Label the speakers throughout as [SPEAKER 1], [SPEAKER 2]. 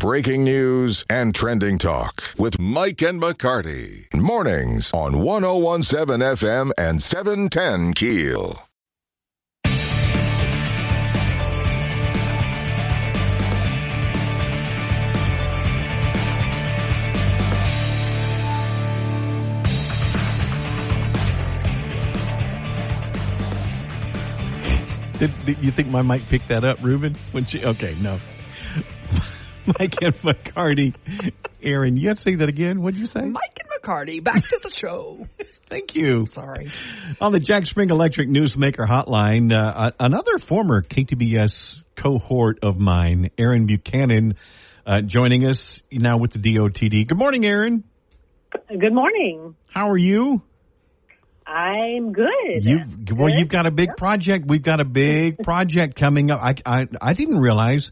[SPEAKER 1] breaking news and trending talk with Mike and McCarty. Mornings on 1017 FM and 710 Keel.
[SPEAKER 2] Did, did you think my mic picked that up, Ruben? When she okay, no. Mike and McCarty. Aaron, you have to say that again. What'd you say?
[SPEAKER 3] Mike and McCarty, back to the show.
[SPEAKER 2] Thank you.
[SPEAKER 3] Sorry.
[SPEAKER 2] On the Jack Spring Electric Newsmaker Hotline, uh, another former KTBS cohort of mine, Aaron Buchanan, uh, joining us now with the DOTD. Good morning, Aaron.
[SPEAKER 4] Good morning.
[SPEAKER 2] How are you?
[SPEAKER 4] I'm good.
[SPEAKER 2] You well, you've got a big project. We've got a big project coming up. I, I I didn't realize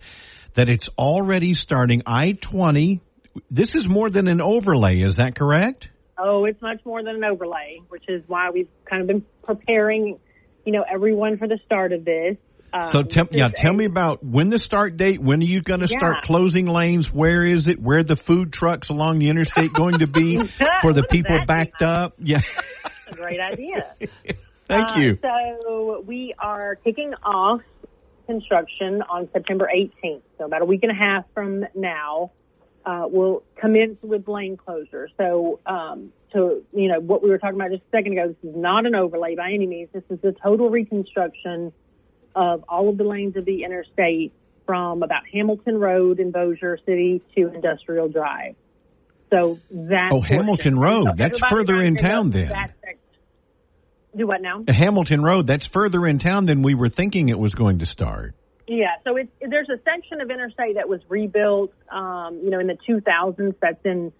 [SPEAKER 2] that it's already starting. I twenty. This is more than an overlay. Is that correct?
[SPEAKER 4] Oh, it's much more than an overlay, which is why we've kind of been preparing, you know, everyone for the start of this. Um,
[SPEAKER 2] so tell yeah, tell me about when the start date. When are you going to
[SPEAKER 4] Yeah.
[SPEAKER 2] start closing lanes? Where is it? Where are the food trucks along the interstate going to be for the people backed up? Yeah.
[SPEAKER 4] great idea.
[SPEAKER 2] Thank
[SPEAKER 4] Uh,
[SPEAKER 2] you.
[SPEAKER 4] So we are kicking off construction on September 18th. So about a week and a half from now, uh, we'll commence with lane closure. So, um, to, you know, what we were talking about just a second ago, this is not an overlay by any means. This is a total reconstruction of all of the lanes of the interstate from about Hamilton Road in Bossier City to Industrial Drive. So that
[SPEAKER 2] Oh,
[SPEAKER 4] portion.
[SPEAKER 2] Hamilton Road.
[SPEAKER 4] So
[SPEAKER 2] That's further in town then.
[SPEAKER 4] that. Do what now?
[SPEAKER 2] Hamilton Road. That's further in town than we were thinking it was going to start.
[SPEAKER 4] Yeah, so it's there's a section of interstate that was rebuilt, um, you know, in the 2000s. That's in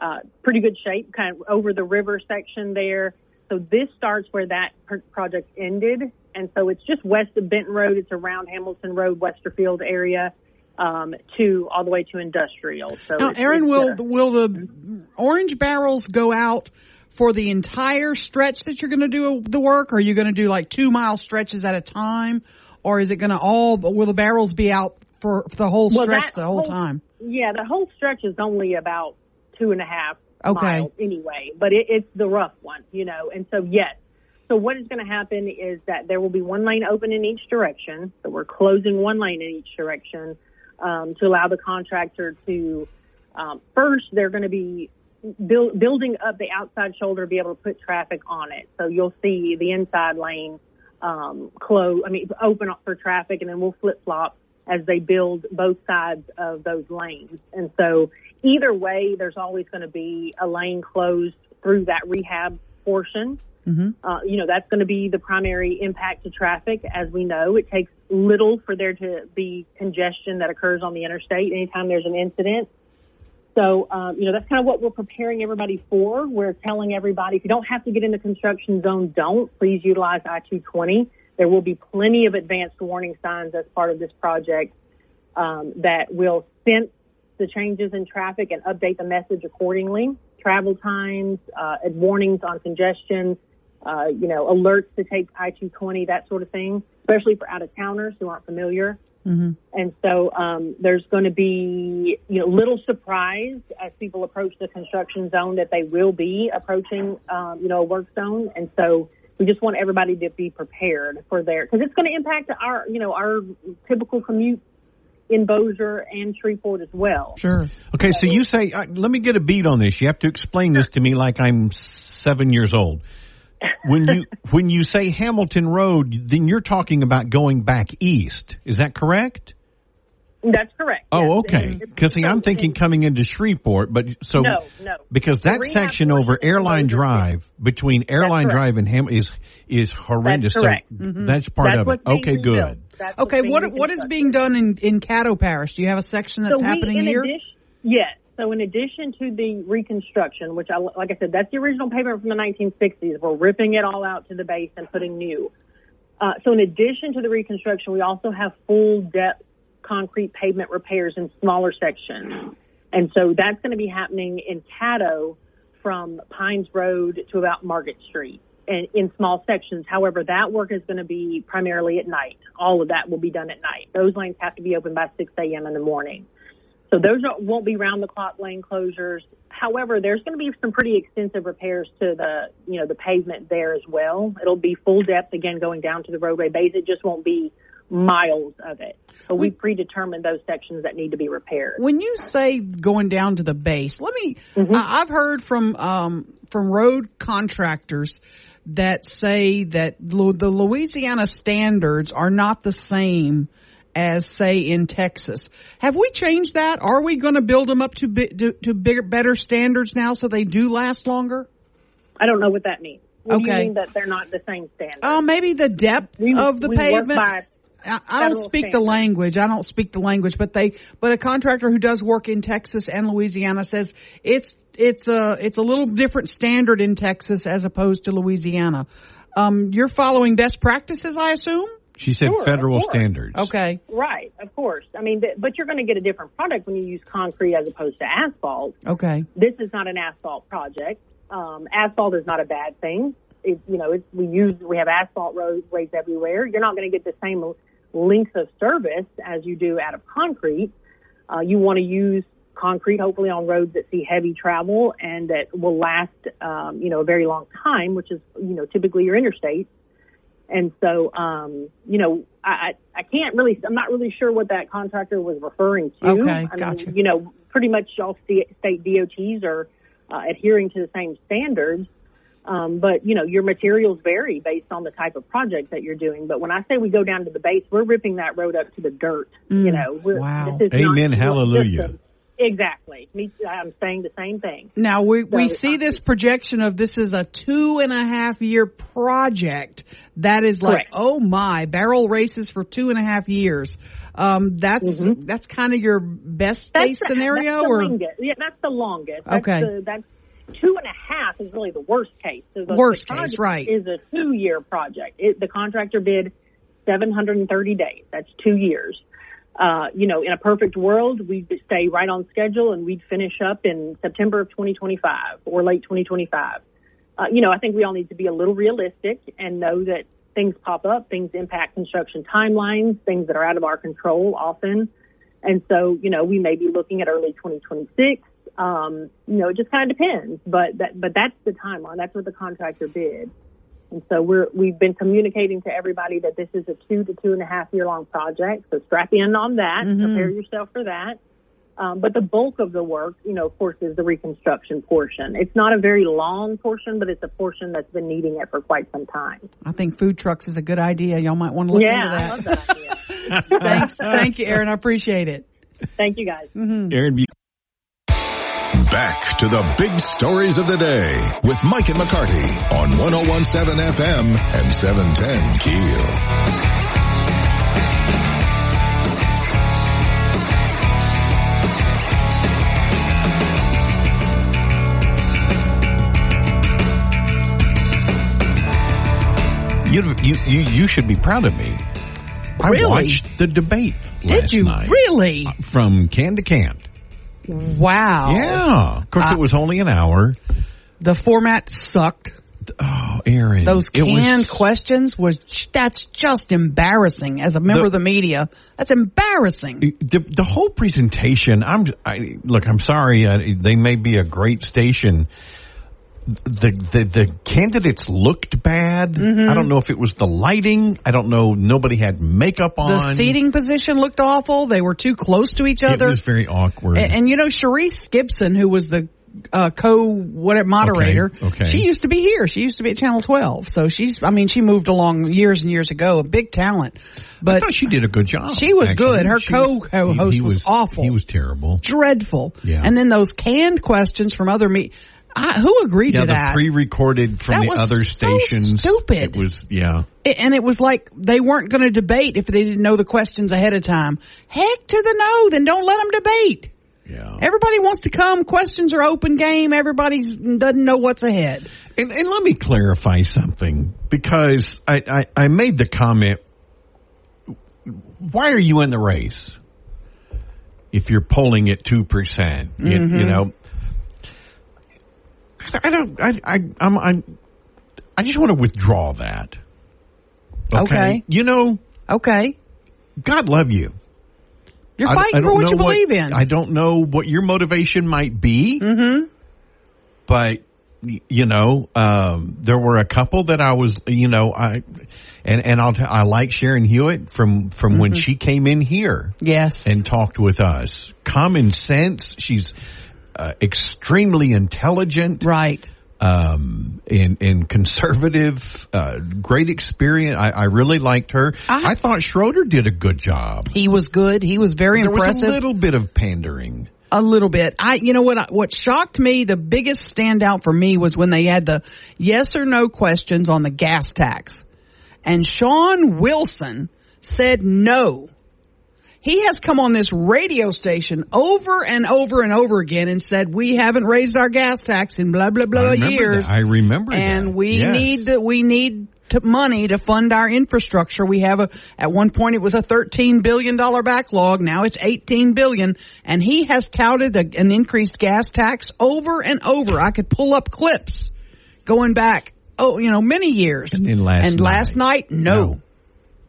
[SPEAKER 4] uh, pretty good shape, kind of over the river section there. So this starts where that pr- project ended, and so it's just west of Benton Road. It's around Hamilton Road, Westerfield area, um, to all the way to Industrial. So
[SPEAKER 3] Now,
[SPEAKER 4] it's-
[SPEAKER 3] Aaron,
[SPEAKER 4] it's,
[SPEAKER 3] will
[SPEAKER 4] uh,
[SPEAKER 3] will the orange barrels go out for the entire stretch that you're going to do the work? Or are you going to do like two mile stretches at a time, or is it going to all? Will the barrels be out for, for the whole
[SPEAKER 4] Well,
[SPEAKER 3] stretch the whole
[SPEAKER 4] whole-
[SPEAKER 3] time?
[SPEAKER 4] Yeah, the whole stretch is only about two and a half
[SPEAKER 3] Okay.
[SPEAKER 4] miles anyway, but it, it's the rough one, you know. And so, yes. So what is going to happen is that there will be one lane open in each direction. So we're closing one lane in each direction um, to allow the contractor to. Um, first, they're going to be build, building up the outside shoulder to be able to put traffic on it. So you'll see the inside lane um, close. I mean, open up for traffic, and then we'll flip flop as they build both sides of those lanes. And so either way, there's always going to be a lane closed through that rehab portion. Uh, you know, that's going to be the primary impact to traffic. As we know, it takes little for there to be congestion that occurs on the interstate anytime there's an incident. So, um, you know, that's kind of what we're preparing everybody for. We're telling everybody if you don't have to get in the construction zone, don't. Please utilize I-220. There will be plenty of advanced warning signs as part of this project um, that will sense the changes in traffic and update the message accordingly. Travel times, uh, and warnings on congestion, uh, you know, alerts to take I-220, that sort of thing, especially for out-of-towners who aren't familiar. And so um, there's going to be, you know, little surprise as people approach the construction zone that they will be approaching, um, you know, a work zone. And so we just want everybody to be prepared for their, because it's going to impact our, you know, our typical commute in Bossier and Shreveport as well.
[SPEAKER 3] Sure.
[SPEAKER 2] Okay, so you say, uh, let me get a beat on this. You have to explain this to me like I'm seven years old. When you when you say Hamilton Road, then you're talking about going back east. Is that correct?
[SPEAKER 4] That's correct.
[SPEAKER 2] Oh,
[SPEAKER 4] yes.
[SPEAKER 2] okay. Because see, I'm thinking coming into Shreveport, but so
[SPEAKER 4] No, no.
[SPEAKER 2] because that
[SPEAKER 4] rehab
[SPEAKER 2] section over Airline Drive between Airline. Drive and Ham is is horrendous.
[SPEAKER 4] correct.
[SPEAKER 2] So that's part
[SPEAKER 4] That's
[SPEAKER 2] of it. Okay,
[SPEAKER 4] rebuilt.
[SPEAKER 2] good.
[SPEAKER 4] That's
[SPEAKER 3] Okay. What what is being done in in Caddo Parish? Do you have a section that's
[SPEAKER 4] so
[SPEAKER 3] happening
[SPEAKER 4] we, in
[SPEAKER 3] here?
[SPEAKER 4] Addition, yes. So in addition to the reconstruction, which I, like I said, that's the original pavement from the 1960s. We're ripping it all out to the base and putting new. Uh, so in addition to the reconstruction, we also have full depth concrete pavement repairs in smaller sections. And so that's going to be happening in Caddo from Pines Road to about Market Street and in small sections. However, that work is going to be primarily at night. All of that will be done at night. Those lanes have to be open by 6 a.m. in the morning. So those are, won't be round the clock lane closures. However, there's going to be some pretty extensive repairs to the, you know, the pavement there as well. It'll be full depth again going down to the roadway base. It just won't be miles of it. But we predetermined those sections that need to be repaired.
[SPEAKER 3] When you say going down to the base, let me. I, I've heard from um, from road contractors that say that Lu- the Louisiana standards are not the same as say in Texas. Have we changed that? Are we going to build them up to to, to bigger, better standards now so they do last longer?
[SPEAKER 4] I don't know what that means. What do
[SPEAKER 3] Okay.
[SPEAKER 4] you mean that they're not the same standard?
[SPEAKER 3] Oh, maybe the depth
[SPEAKER 4] We-
[SPEAKER 3] of the pavement. I, I don't speak the language. I don't speak the language, but they, but a contractor who does work in Texas and Louisiana says it's, it's a, it's a little different standard in Texas as opposed to Louisiana. Um, you're following best practices, I assume?
[SPEAKER 2] She said
[SPEAKER 4] Sure,
[SPEAKER 2] federal standards.
[SPEAKER 3] Okay.
[SPEAKER 4] Right, of course. I mean, but you're going to get a different product when you use concrete as opposed to asphalt.
[SPEAKER 3] Okay.
[SPEAKER 4] This is not an asphalt project. Um, asphalt is not a bad thing. It, you know, it's, we use we have asphalt roadways everywhere. You're not going to get the same length of service as you do out of concrete. Uh, you want to use concrete, hopefully, on roads that see heavy travel and that will last, um, you know, a very long time, which is, you know, typically your interstate. And so, um, you know, I, I I can't really, I'm not really sure what that contractor was referring to.
[SPEAKER 3] Okay,
[SPEAKER 4] I mean,
[SPEAKER 3] gotcha.
[SPEAKER 4] you know, pretty much all sta- state DOTs are uh, adhering to the same standards. Um, but you know, your materials vary based on the type of project that you're doing. But when I say we go down to the base, we're ripping that road up to the dirt. you know, we're,
[SPEAKER 3] Mm. wow.
[SPEAKER 4] this is
[SPEAKER 2] Amen,
[SPEAKER 4] just
[SPEAKER 2] hallelujah.
[SPEAKER 4] a- Exactly. Me, I'm saying the same thing.
[SPEAKER 3] Now we, we see this projection of this is a two and a half year project. That is like,
[SPEAKER 4] Correct.
[SPEAKER 3] oh my, barrel races for two and a half years. Um, that's, that's kind of your best case scenario
[SPEAKER 4] Mm-hmm. that's the
[SPEAKER 3] or
[SPEAKER 4] longest. Yeah, that's the longest. That's
[SPEAKER 3] Okay.
[SPEAKER 4] The, that's two and a half is really the worst case. So the,
[SPEAKER 3] Worst
[SPEAKER 4] the
[SPEAKER 3] case, right.
[SPEAKER 4] Is a two year project. It, the contractor bid 730 days. That's two years. Uh, you know, in a perfect world, we'd stay right on schedule and we'd finish up in September of 2025 or late 2025. Uh, you know, I think we all need to be a little realistic and know that things pop up, things impact construction timelines, things that are out of our control often. And so, you know, we may be looking at early 2026. Um, you know, it just kind of depends, but that, but that's the timeline. That's what the contractor bid. And so we're, we've been communicating to everybody that this is a two to two and a half year long project. So strap in on that, prepare yourself for that. Um, but the bulk of the work, you know, of course, is the reconstruction portion. It's not a very long portion, but it's a portion that's been needing it for quite some time.
[SPEAKER 3] I think food trucks is a good idea. Y'all might want to look
[SPEAKER 4] yeah,
[SPEAKER 3] into
[SPEAKER 4] I
[SPEAKER 3] that.
[SPEAKER 4] love that idea.
[SPEAKER 3] Thanks. Thank you, Aaron. I appreciate it.
[SPEAKER 4] Thank you guys.
[SPEAKER 2] Aaron, Bu-
[SPEAKER 1] Back to the big stories of the day with Mike and McCarty on 1017 FM and 710 Keel.
[SPEAKER 2] you, you, you, you should be proud of me. I watched the debate
[SPEAKER 3] Did you
[SPEAKER 2] night.
[SPEAKER 3] really?
[SPEAKER 2] Uh, from can to can.
[SPEAKER 3] Wow.
[SPEAKER 2] Yeah. Of course,
[SPEAKER 3] Uh,
[SPEAKER 2] it was only an hour.
[SPEAKER 3] The format sucked.
[SPEAKER 2] Oh, Aaron.
[SPEAKER 3] Those
[SPEAKER 2] it was-
[SPEAKER 3] canned questions was that's just embarrassing. As a member
[SPEAKER 2] The-
[SPEAKER 3] of the media, that's embarrassing.
[SPEAKER 2] the, the whole presentation. I'm I, look. I'm sorry. Uh, they may be a great station. The the the candidates looked bad.
[SPEAKER 3] Mm-hmm.
[SPEAKER 2] I don't know if it was the lighting. I don't know. Nobody had makeup on.
[SPEAKER 3] The seating position looked awful. They were too close to each other.
[SPEAKER 2] It was very awkward.
[SPEAKER 3] And, and you know, Sharice Gibson, who was the uh, co what moderator,
[SPEAKER 2] Okay, okay.
[SPEAKER 3] she used to be here. She used to be at Channel 12. So she's, I mean, she moved along years and years ago. A big talent,
[SPEAKER 2] I
[SPEAKER 3] but
[SPEAKER 2] thought she did a good job.
[SPEAKER 3] She was
[SPEAKER 2] actually.
[SPEAKER 3] good. Her co-host
[SPEAKER 2] he- he
[SPEAKER 3] was awful.
[SPEAKER 2] He was terrible.
[SPEAKER 3] dreadful.
[SPEAKER 2] Yeah.
[SPEAKER 3] And then those canned questions from other me. I, who agreed
[SPEAKER 2] Yeah,
[SPEAKER 3] to that?
[SPEAKER 2] Yeah, the pre-recorded from
[SPEAKER 3] That
[SPEAKER 2] the
[SPEAKER 3] was
[SPEAKER 2] other
[SPEAKER 3] so
[SPEAKER 2] stations.
[SPEAKER 3] stupid.
[SPEAKER 2] It was yeah.
[SPEAKER 3] It- and it was like they weren't going to debate if they didn't know the questions ahead of time. Heck to the no, then don't let them debate.
[SPEAKER 2] Yeah.
[SPEAKER 3] Everybody wants to come. Questions are open game. Everybody doesn't know what's ahead.
[SPEAKER 2] And, and let me clarify something because I, I, I made the comment. Why are you in the race? If you're polling at two percent,
[SPEAKER 3] Mm-hmm.
[SPEAKER 2] you know, I, I don't. I, I I'm, I'm. I just want to withdraw that.
[SPEAKER 3] Okay.
[SPEAKER 2] You know,
[SPEAKER 3] Okay.
[SPEAKER 2] God love you,
[SPEAKER 3] You're fighting
[SPEAKER 2] I
[SPEAKER 3] for what you
[SPEAKER 2] know
[SPEAKER 3] believe in.
[SPEAKER 2] I don't know what your motivation might be,
[SPEAKER 3] mm-hmm.
[SPEAKER 2] but you know, um, there were a couple that I was, you know, I and and I'll t- I like Sharon Hewitt from from when
[SPEAKER 3] Mm-hmm.
[SPEAKER 2] she came in here
[SPEAKER 3] Yes.
[SPEAKER 2] and talked with us. Common sense. She's uh, extremely intelligent.
[SPEAKER 3] right.
[SPEAKER 2] um, and, and conservative, uh, great experience. I, I really liked her.
[SPEAKER 3] I-
[SPEAKER 2] I, thought Schroder did a good job.
[SPEAKER 3] He was good. He was very
[SPEAKER 2] There
[SPEAKER 3] impressive.
[SPEAKER 2] was a little bit of pandering.
[SPEAKER 3] A little bit. I, you know what, what shocked me, the biggest standout for me was when they had the yes or no questions on the gas tax. And Shawn Wilson said no. He has come on this radio station over and over and over again and said, we haven't raised our gas tax in blah, blah, blah
[SPEAKER 2] remember
[SPEAKER 3] years.
[SPEAKER 2] that. I remember
[SPEAKER 3] and
[SPEAKER 2] that.
[SPEAKER 3] we
[SPEAKER 2] Yes.
[SPEAKER 3] need to, we need to money to fund our infrastructure. We have a at one point it was a 13 billion dollar backlog. Now it's 18 billion and he has touted a, an increased gas tax over and over. I could pull up clips going back oh, you know, many years.
[SPEAKER 2] And last
[SPEAKER 3] and last night no,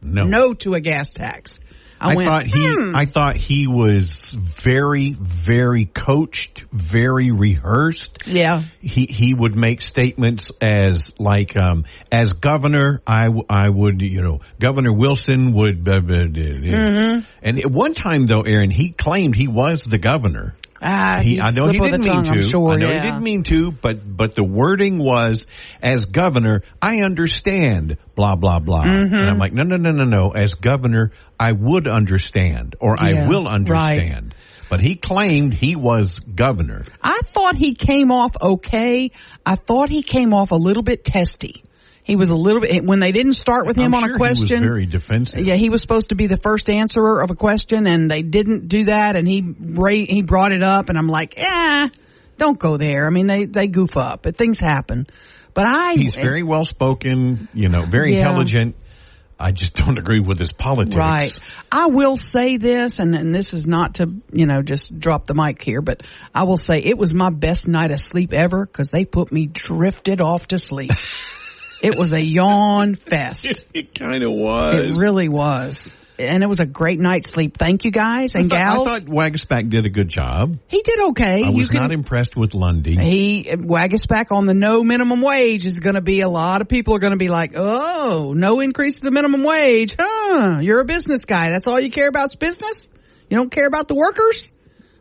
[SPEAKER 2] no,
[SPEAKER 3] no, to a gas tax. I,
[SPEAKER 2] I,
[SPEAKER 3] went,
[SPEAKER 2] thought he,
[SPEAKER 3] hmm.
[SPEAKER 2] I thought he was very, very coached, very rehearsed.
[SPEAKER 3] yeah.
[SPEAKER 2] he he would make statements as like um as governor I, I would you know governor wilson would blah, blah, blah.
[SPEAKER 3] Mm-hmm.
[SPEAKER 2] and at one time though aaron he claimed he was the governor
[SPEAKER 3] Ah,
[SPEAKER 2] he, I know he didn't
[SPEAKER 3] the
[SPEAKER 2] mean
[SPEAKER 3] tongue,
[SPEAKER 2] to.
[SPEAKER 3] I'm sure,
[SPEAKER 2] I know
[SPEAKER 3] yeah.
[SPEAKER 2] he didn't mean to, but but the wording was as governor, I understand blah blah blah.
[SPEAKER 3] Mm-hmm.
[SPEAKER 2] And I'm like, no no no no no. As governor, I would understand or
[SPEAKER 3] Yeah,
[SPEAKER 2] I will
[SPEAKER 3] right.
[SPEAKER 2] understand. But he claimed he was governor.
[SPEAKER 3] I thought he came off okay. I thought he came off a little bit testy. He was a little bit when they didn't start with him
[SPEAKER 2] I'm
[SPEAKER 3] on
[SPEAKER 2] sure
[SPEAKER 3] a question.
[SPEAKER 2] He was very defensive.
[SPEAKER 3] yeah, he was supposed to be the first answerer of a question, and they didn't do that. And he he brought it up, and I'm like, eh, don't go there. I mean, they they goof up, but things happen. But I
[SPEAKER 2] He's very well spoken, you know, very
[SPEAKER 3] Yeah.
[SPEAKER 2] intelligent. I just don't agree with his politics.
[SPEAKER 3] Right. I will say this, and, and this is not to, you know, just drop the mic here, but I will say it was my best night of sleep ever because they put me drifted off to sleep. it was a yawn fest.
[SPEAKER 2] It kind of was.
[SPEAKER 3] It really was. And it was a great night's sleep. Thank you guys and
[SPEAKER 2] I
[SPEAKER 3] gals.
[SPEAKER 2] I thought Waguespack did a good job.
[SPEAKER 3] he did okay.
[SPEAKER 2] I
[SPEAKER 3] you
[SPEAKER 2] was
[SPEAKER 3] can,
[SPEAKER 2] not impressed with Lundy.
[SPEAKER 3] he Waguespack on the no minimum wage is going to be a lot of people are going to be like, oh, no increase to the minimum wage, huh? You're a business guy. That's all you care about is business. You don't care about the workers.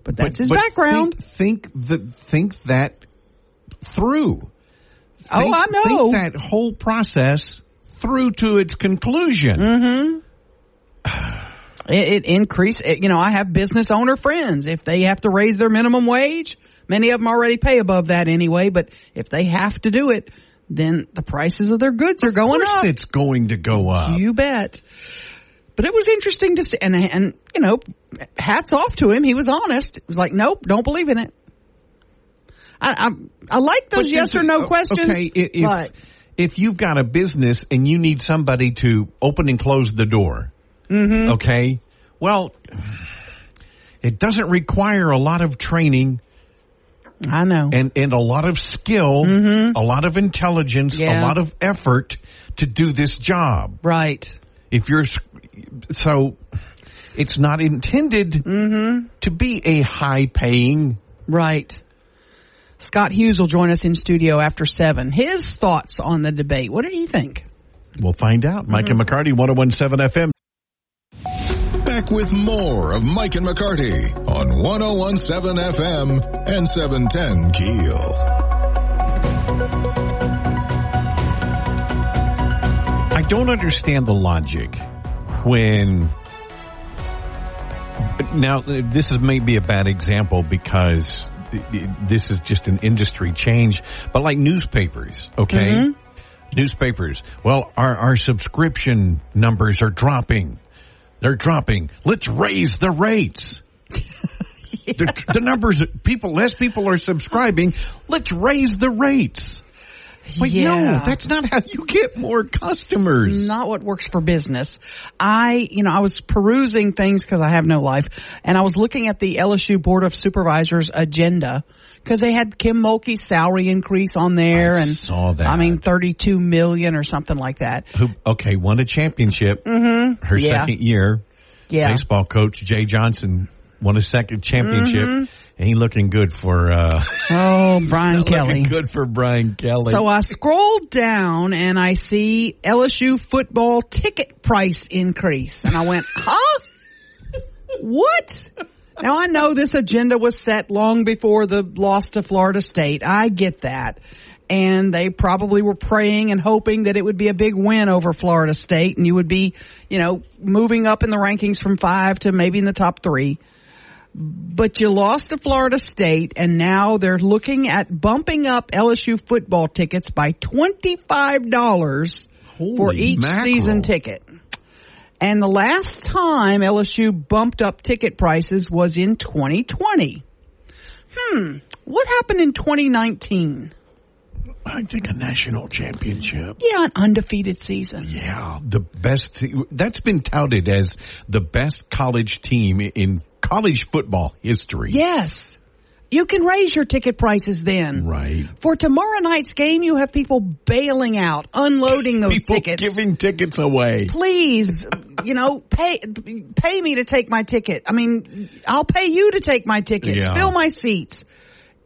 [SPEAKER 3] But that's his background.
[SPEAKER 2] Think, think the think that through.
[SPEAKER 3] Oh,
[SPEAKER 2] Think-
[SPEAKER 3] I know.
[SPEAKER 2] Think that whole process through to its conclusion.
[SPEAKER 3] Mm-hmm. It, it increased. It, you know, I have business owner friends. If they have to raise their minimum wage, many of them already pay above that anyway. But if they have to do it, then the prices of their goods are
[SPEAKER 2] Of
[SPEAKER 3] going
[SPEAKER 2] course
[SPEAKER 3] up.
[SPEAKER 2] it's going to go up.
[SPEAKER 3] You bet. But it was interesting to see, and, and you know, hats off to him. He was honest. It was like, nope, don't believe in it. I I, I like those
[SPEAKER 2] But
[SPEAKER 3] yes or no questions.
[SPEAKER 2] Okay, if,
[SPEAKER 3] but
[SPEAKER 2] if you've got a business and you need somebody to open and close the door,
[SPEAKER 3] Mm-hmm.
[SPEAKER 2] okay, well, it doesn't require a lot of training
[SPEAKER 3] I know.
[SPEAKER 2] and, and a lot of skill, a lot of intelligence,
[SPEAKER 3] Mm-hmm. Yeah.
[SPEAKER 2] a lot of effort to do this job.
[SPEAKER 3] right.
[SPEAKER 2] If you're so, it's not intended
[SPEAKER 3] Mm-hmm.
[SPEAKER 2] to be a high paying.
[SPEAKER 3] Right. Scott Hughes will join us in studio after seven. His thoughts on the debate. What did he think?
[SPEAKER 2] We'll find out. Mike
[SPEAKER 3] Mm-hmm.
[SPEAKER 2] and McCarty, 1017 FM.
[SPEAKER 1] Back with more of Mike and McCarty on 1017 FM and 710 Keel.
[SPEAKER 2] I don't understand the logic when. Now, this is maybe a bad example because this is just an industry change, but like newspapers, okay? Mm-hmm. Newspapers. Well, our, our subscription numbers are dropping. They're dropping. Let's raise the rates. the, the numbers, people, less people are subscribing. Let's raise the rates. But
[SPEAKER 3] Yeah.
[SPEAKER 2] no, that's not how you get more customers.
[SPEAKER 3] Not what works for business. I, you know, I was perusing things because I have no life, and I was looking at the LSU Board of Supervisors agenda because they had Kim Mulkey's salary increase on there,
[SPEAKER 2] I
[SPEAKER 3] and
[SPEAKER 2] saw that.
[SPEAKER 3] I mean, thirty-two million or something like that.
[SPEAKER 2] Who, okay, won a championship mm-hmm. her
[SPEAKER 3] Yeah.
[SPEAKER 2] second year.
[SPEAKER 3] Yeah.
[SPEAKER 2] baseball coach Jay Johnson won a second championship,
[SPEAKER 3] Mm-hmm.
[SPEAKER 2] ain't looking good for uh,
[SPEAKER 3] Oh, Brian
[SPEAKER 2] looking
[SPEAKER 3] Kelly.
[SPEAKER 2] good for Brian Kelly.
[SPEAKER 3] So I scroll down and I see LSU football ticket price increase. And I went, huh? What? Now I know this agenda was set long before the loss to Florida State. I get that. And they probably were praying and hoping that it would be a big win over Florida State and you would be, you know, moving up in the rankings from five to maybe in the top three but you lost to Florida State and now they're looking at bumping up LSU football tickets by $25 for each
[SPEAKER 2] mackerel.
[SPEAKER 3] season ticket. And the last time LSU bumped up ticket prices was in 2020. Hmm, what happened in 2019?
[SPEAKER 2] I think a national championship.
[SPEAKER 3] Yeah, an undefeated season.
[SPEAKER 2] Yeah, the best. That's been touted as the best college team in college football history.
[SPEAKER 3] Yes. You can raise your ticket prices then.
[SPEAKER 2] Right.
[SPEAKER 3] For tomorrow night's game, you have people bailing out, unloading those
[SPEAKER 2] People
[SPEAKER 3] tickets.
[SPEAKER 2] giving tickets away.
[SPEAKER 3] Please, you know, pay pay me to take my ticket. I mean, I'll pay you to take my tickets.
[SPEAKER 2] Yeah.
[SPEAKER 3] Fill my seats.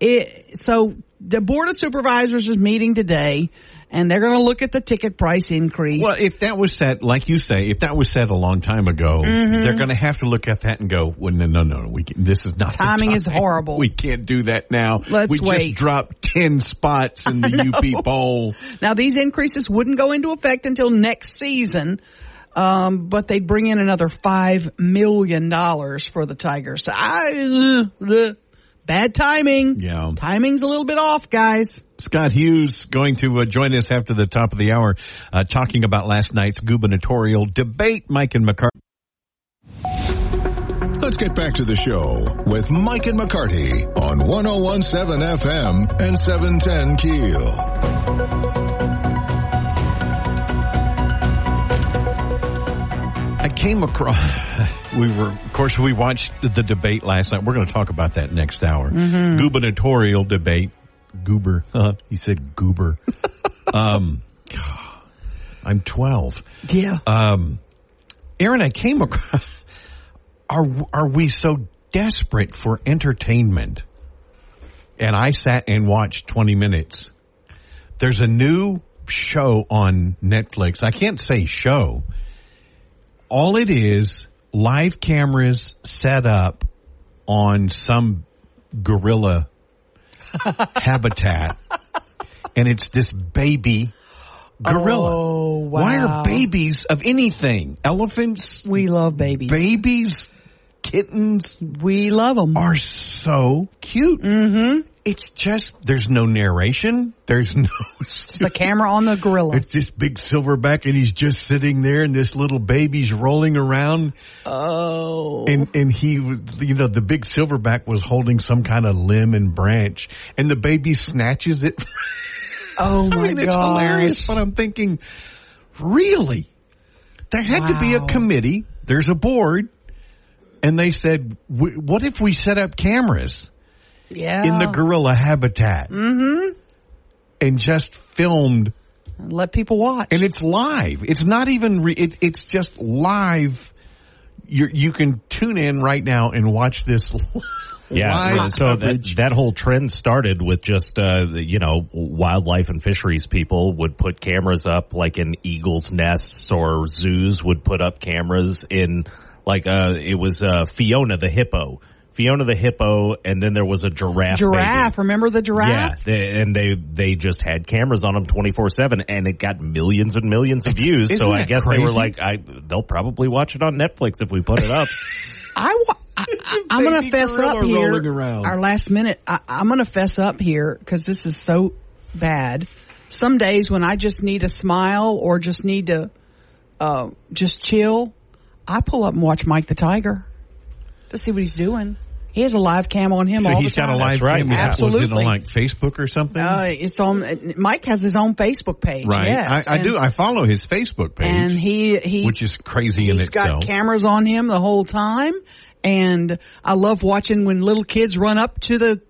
[SPEAKER 3] It, so the board of supervisors is meeting today, and they're going to look at the ticket price increase.
[SPEAKER 2] Well, if that was set, like you say, if that was set a long time ago,
[SPEAKER 3] Mm-hmm.
[SPEAKER 2] they're going to have to look at that and go, "Well, no, no, no, we can, this is not the
[SPEAKER 3] Timing is horrible.
[SPEAKER 2] We can't do that now.
[SPEAKER 3] Let's
[SPEAKER 2] we
[SPEAKER 3] wait."
[SPEAKER 2] just dropped ten spots in the AP poll.
[SPEAKER 3] Now these increases wouldn't go into effect until next season. Um, but they'd bring in another five million dollars for the Tigers. So I, uh, uh, bad timing.
[SPEAKER 2] Yeah.
[SPEAKER 3] Timing's a little bit off, guys.
[SPEAKER 2] Scott Hughes going to uh, join us after the top of the hour, uh, talking about last night's gubernatorial debate. Mike and McCarty.
[SPEAKER 1] Let's get back to the show with Mike and McCarty on 1017 FM and 710 Keel.
[SPEAKER 2] I came across. We were, of course, we watched the debate last night. We're going to talk about that next hour. Gubernatorial debate. Goober. He said goober. um, I'm 12.
[SPEAKER 3] Yeah.
[SPEAKER 2] Um, Aaron, I came across. Are are we so desperate for entertainment? And I sat and watched 20 minutes. There's a new show on Netflix. I can't say show. All it is, live cameras set up on some gorilla habitat. And it's this baby gorilla.
[SPEAKER 3] Oh,
[SPEAKER 2] Why are babies of anything? Elephants,
[SPEAKER 3] we love babies.
[SPEAKER 2] babies, kittens
[SPEAKER 3] we love them.
[SPEAKER 2] are so cute. Mm-hmm. It's just, there's no narration. There's no,
[SPEAKER 3] the camera on the gorilla.
[SPEAKER 2] it's this big silverback and he's just sitting there and this little baby's rolling around
[SPEAKER 3] Oh.
[SPEAKER 2] and, and he, you know, the big silverback was holding some kind of limb and branch and the baby snatches it.
[SPEAKER 3] Oh my I
[SPEAKER 2] mean, it's hilarious, but I'm thinking, really? There had to be a committee. There's a board. And they said, "W- what if we set up cameras
[SPEAKER 3] Yeah.
[SPEAKER 2] in the gorilla habitat? Mm-hmm. And just filmed.
[SPEAKER 3] Let people watch.
[SPEAKER 2] And it's live. It's not even, re- it, it's just live. you you can tune in right now and watch this
[SPEAKER 5] Yeah,
[SPEAKER 2] live
[SPEAKER 5] so that,
[SPEAKER 2] coverage.
[SPEAKER 5] that whole trend started with just uh, you know wildlife and fisheries people would put cameras up like in eagles' nests or zoos would put up cameras in like uh it was uh, Fiona the hippo, Fiona the hippo, and then there was a giraffe.
[SPEAKER 3] giraffe.
[SPEAKER 5] baby.
[SPEAKER 3] Remember the giraffe?
[SPEAKER 5] Yeah, they, and they they just had cameras on them twenty four seven, and it got millions and millions of views. So I
[SPEAKER 2] that
[SPEAKER 5] guess they were like, I they'll probably watch it on Netflix if we put it up.
[SPEAKER 3] I, wa- I, I, I'm going to fess up here.
[SPEAKER 2] around.
[SPEAKER 3] Our last minute. I, I'm going to fess up here because this is so bad. Some days when I just need a smile or just need to uh, just chill, I pull up and watch Mike the Tiger to see what he's doing. He has a live cam on him
[SPEAKER 2] so
[SPEAKER 3] all
[SPEAKER 2] he's
[SPEAKER 3] the time.
[SPEAKER 2] got a live
[SPEAKER 5] right.
[SPEAKER 2] cam. Was it
[SPEAKER 3] Absolutely.
[SPEAKER 2] on like Facebook or something?
[SPEAKER 3] Uh, it's on. Mike has his own Facebook page.
[SPEAKER 2] right.
[SPEAKER 3] Yes,
[SPEAKER 2] I, I
[SPEAKER 3] and-
[SPEAKER 2] do. I follow his Facebook page,
[SPEAKER 3] and he he
[SPEAKER 2] which is crazy in
[SPEAKER 3] He's
[SPEAKER 2] itself.
[SPEAKER 3] got cameras on him the whole time, and I love watching when little kids run up to the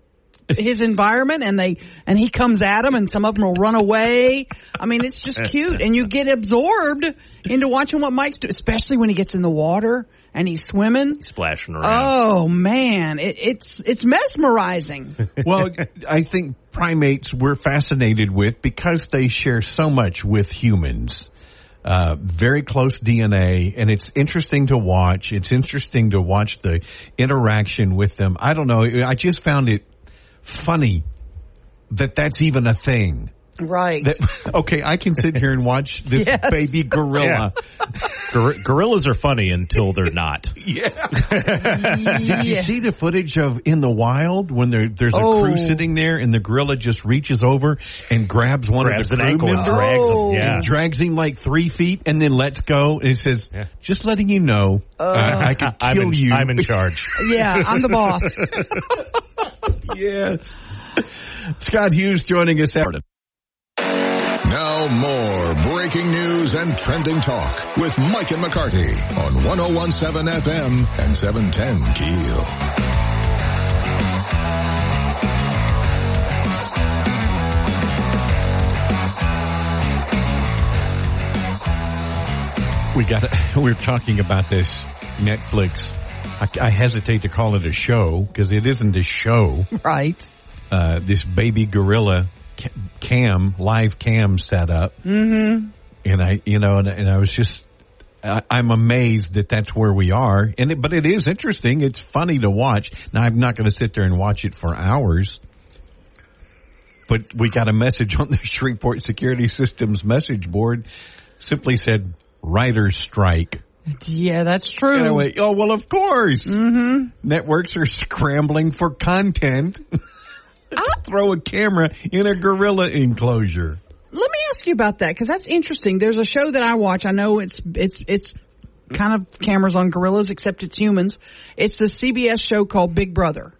[SPEAKER 3] his environment and they and he comes at them, and some of them will run away. I mean, it's just cute, and you get absorbed into watching what Mike's doing, especially when he gets in the water and he's swimming.
[SPEAKER 5] Splashing around.
[SPEAKER 3] Oh man, it, it's it's mesmerizing.
[SPEAKER 2] well, I think primates we're fascinated with because they share so much with humans. Uh, very close DNA, and it's interesting to watch. It's interesting to watch the interaction with them. I don't know. I just found it funny that that's even a thing.
[SPEAKER 3] Right.
[SPEAKER 2] That, okay, I can sit here and watch this
[SPEAKER 3] Yes.
[SPEAKER 2] baby gorilla.
[SPEAKER 5] Gor- gorillas are funny until they're not.
[SPEAKER 2] Yeah. Did you see the footage of in the wild when there, there's a
[SPEAKER 3] Oh.
[SPEAKER 2] crew sitting there and the gorilla just reaches over and grabs one
[SPEAKER 5] Grabs
[SPEAKER 2] of the
[SPEAKER 5] an
[SPEAKER 2] crew
[SPEAKER 5] ankle and
[SPEAKER 2] members,
[SPEAKER 5] drags
[SPEAKER 3] Oh.
[SPEAKER 5] him. Yeah.
[SPEAKER 2] drags him like three feet and then lets go and it says,
[SPEAKER 5] Yeah.
[SPEAKER 2] "Just letting you know, uh, I could
[SPEAKER 5] I'm
[SPEAKER 2] kill
[SPEAKER 5] in,
[SPEAKER 2] you."
[SPEAKER 5] I'm in charge.
[SPEAKER 3] Yeah, I'm the boss.
[SPEAKER 2] yes. Scott Hughes joining us. Out.
[SPEAKER 1] Now more breaking news and trending talk with Mike and McCarty on 1017 FM and 710 Keel.
[SPEAKER 2] We got. We were talking about this Netflix. I, I hesitate to call it a show because it isn't a show.
[SPEAKER 3] right.
[SPEAKER 2] uh, this baby gorilla ca- cam, live cam setup. Mm-hmm. And I, you know, and, and I was just, I, I'm amazed that that's where we are. And it, but it is interesting. It's funny to watch. Now I'm not going to sit there and watch it for hours. But we got a message on the Shreveport Security Systems message board. Simply said, "Writer's strike."
[SPEAKER 3] Yeah, that's true.
[SPEAKER 2] Went, oh, well, of course. Mm-hmm. Networks are scrambling for content. Let's throw a camera in a gorilla enclosure.
[SPEAKER 3] Let me ask you about that because that's interesting. There's a show that I watch. I know it's it's it's kind of cameras on gorillas, except it's humans. It's the CBS show called Big Brother.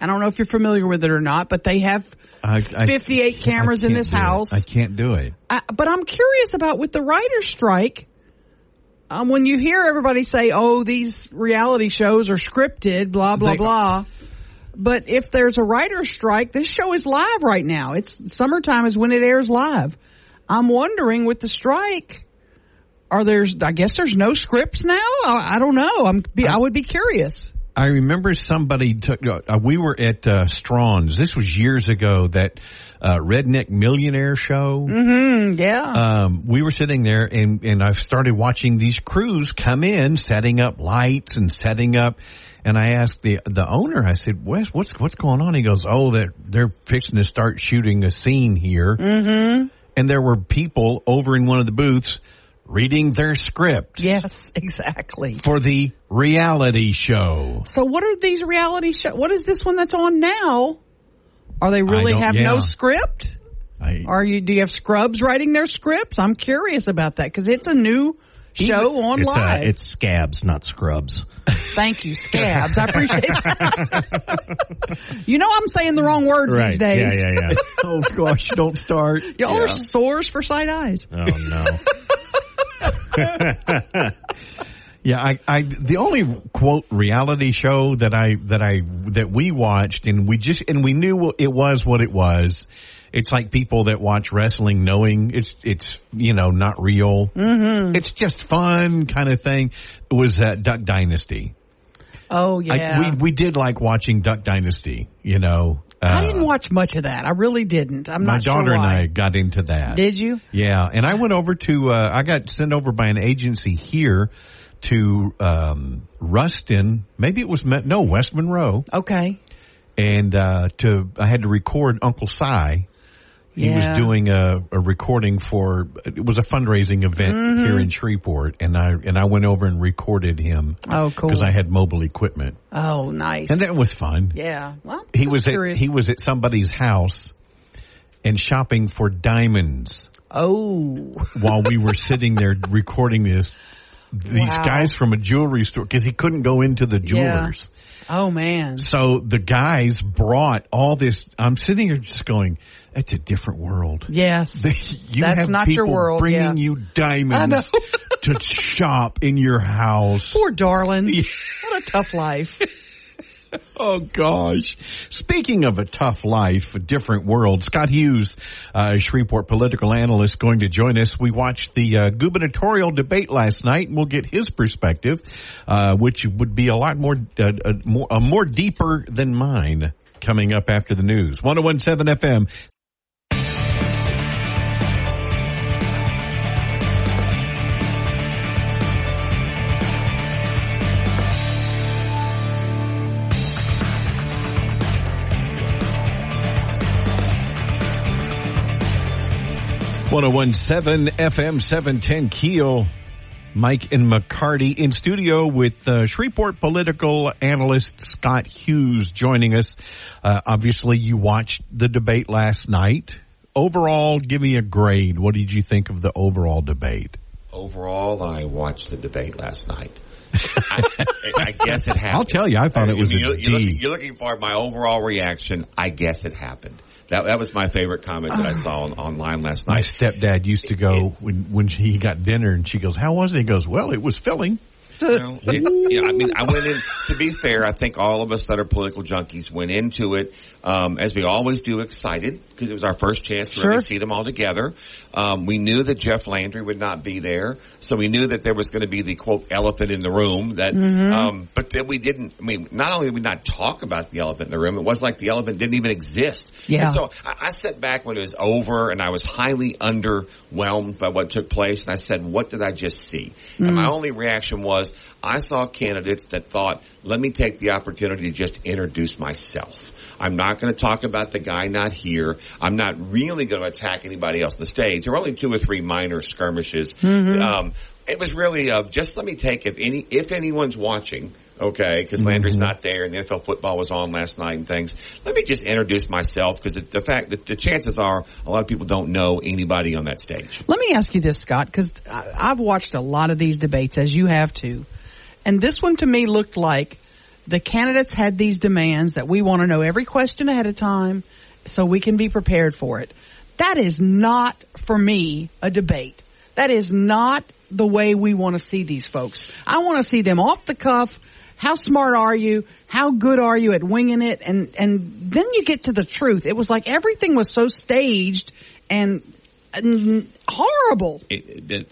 [SPEAKER 3] I don't know if you're familiar with it or not, but they have
[SPEAKER 2] I, I,
[SPEAKER 3] 58 cameras
[SPEAKER 2] I
[SPEAKER 3] in this
[SPEAKER 2] do it.
[SPEAKER 3] house.
[SPEAKER 2] I can't do it.
[SPEAKER 3] I, but I'm curious about with the writer's strike. Um, when you hear everybody say, "Oh, these reality shows are scripted," blah blah
[SPEAKER 2] They-
[SPEAKER 3] blah. But if there's a writer's strike, this show is live right now. It's summertime is when it airs live. I'm wondering with the strike, are there's? I guess there's no scripts now. I, I don't know. I'm. Be, I would be curious.
[SPEAKER 2] I remember somebody took. Uh, we were at uh, Strawn's. This was years ago. That uh, Redneck Millionaire show.
[SPEAKER 3] Mm, yeah.
[SPEAKER 2] um, we were sitting there and, and I started watching these crews come in, setting up lights and setting up. And I asked the the owner, I said, Wes, what's what's going on? He goes, Oh, they're they're fixing to start shooting a scene here. Mm-hmm. And there were people over in one of the booths reading their script
[SPEAKER 3] yes, exactly.
[SPEAKER 2] for the reality show.
[SPEAKER 3] So what are these reality show? What is this one that's on now? Are they really have
[SPEAKER 2] yeah.
[SPEAKER 3] no script?
[SPEAKER 2] I,
[SPEAKER 3] Are you? Do you have scrubs writing their scripts? I'm curious about that because it's a new show on
[SPEAKER 5] It's, uh,
[SPEAKER 3] live.
[SPEAKER 5] it's scabs, not scrubs.
[SPEAKER 3] Thank you, scabs. I appreciate that. you know, I'm saying the wrong words these days.
[SPEAKER 5] Yeah, yeah, yeah.
[SPEAKER 2] oh gosh, don't start.
[SPEAKER 3] Y'all are sores for sight eyes.
[SPEAKER 5] Oh no.
[SPEAKER 2] Yeah, I, I, the only quote reality show that I, that I, that we watched and we just, and we knew it was what it was. It's like people that watch wrestling knowing it's, it's, you know, not real. Mm-hmm. It's just fun kind of thing. It was uh, Duck Dynasty.
[SPEAKER 3] Oh
[SPEAKER 2] I,
[SPEAKER 3] yeah.
[SPEAKER 2] we, we did like watching Duck Dynasty, you know. Uh,
[SPEAKER 3] I didn't watch much of that. I really didn't. I'm
[SPEAKER 2] my
[SPEAKER 3] not
[SPEAKER 2] daughter
[SPEAKER 3] sure
[SPEAKER 2] and. I got into that.
[SPEAKER 3] Did you?
[SPEAKER 2] Yeah, and I went over to uh, I got sent over by an agency here to um, Ruston. Maybe it was no West Monroe,
[SPEAKER 3] Okay.
[SPEAKER 2] and uh, to I had to record Uncle Si. He
[SPEAKER 3] Yeah.
[SPEAKER 2] was doing a, a recording for it was a fundraising event
[SPEAKER 3] Mm-hmm.
[SPEAKER 2] here in Shreveport, and I and I went over and recorded him
[SPEAKER 3] Oh, cool.
[SPEAKER 2] because I had mobile equipment,
[SPEAKER 3] oh, nice.
[SPEAKER 2] and that was fun.
[SPEAKER 3] yeah. Well,
[SPEAKER 2] He was at, he was at somebody's house and shopping for diamonds
[SPEAKER 3] oh.
[SPEAKER 2] while we were sitting there recording this. These
[SPEAKER 3] Wow.
[SPEAKER 2] guys from a jewelry store because he couldn't go into the jewelers.
[SPEAKER 3] Oh man.
[SPEAKER 2] So the guys brought all this. I'm sitting here just going, "That's a different world."
[SPEAKER 3] Yes.
[SPEAKER 2] You
[SPEAKER 3] That's not your world,
[SPEAKER 2] bringing
[SPEAKER 3] yeah.
[SPEAKER 2] you diamonds to shop in your house.
[SPEAKER 3] Poor darling. What a tough life.
[SPEAKER 2] Oh gosh. Speaking of a tough life, a different world, Scott Hughes, uh, Shreveport political analyst going to join us. We watched the uh, gubernatorial debate last night and we'll get his perspective, uh, which would be a lot more, uh, a more, a more deeper than mine coming up after the news. 1017 FM. One zero one seven FM seven ten Keel. Mike and McCarty in studio with uh, Shreveport political analyst Scott Hughes joining us. Uh, obviously, you watched the debate last night. Overall, give me a grade. What did you think of the overall debate?
[SPEAKER 6] Overall, I watched the debate last night. I, I guess it happened.
[SPEAKER 2] I'll tell you, I thought it was a
[SPEAKER 6] you're, you're, looking, you're looking for my overall reaction. I guess it happened. That that was my favorite comment that I ah. saw on, online last night.
[SPEAKER 2] My stepdad used to go when when he got dinner, and she goes, "How was it?" He goes, "Well, it was filling."
[SPEAKER 6] Well, it- yeah, I mean, I went in. To be fair, I think all of us that are political junkies went into it um, as we always do, excited because it was our first chance to
[SPEAKER 3] Sure.
[SPEAKER 6] really see them all together. Um, we knew that Jeff Landry would not be there, so we knew that there was going to be the quote elephant in the room. That, um, but then we didn't. I mean, not only did we not talk about the elephant in the room, it was like the elephant didn't even exist.
[SPEAKER 3] Yeah.
[SPEAKER 6] And so I, I sat back when it was over, and I was highly underwhelmed by what took place, and I said, "What did I just see?" And my only reaction was, I saw candidates that thought, "Let me take the opportunity to just introduce myself." I'm not going to talk about the guy not here. I'm not really going to attack anybody else on the stage. There were only two or three minor skirmishes. Um, it was really of just let me take if any if anyone's watching, okay, because mm-hmm. Landry's not there and the NFL football was on last night and things. Let me just introduce myself because the, the fact that the chances are a lot of people don't know anybody on that stage.
[SPEAKER 3] Let me ask you this, Scott, because I've watched a lot of these debates, as you have too. And this one to me looked like the candidates had these demands that we want to know every question ahead of time so we can be prepared for it. That is not, for me, a debate. That is not the way we want to see these folks. I want to see them off the cuff. How smart are you? How good are you at winging it? And, and then you get to the truth. It was like everything was so staged and, and horrible.
[SPEAKER 6] it, that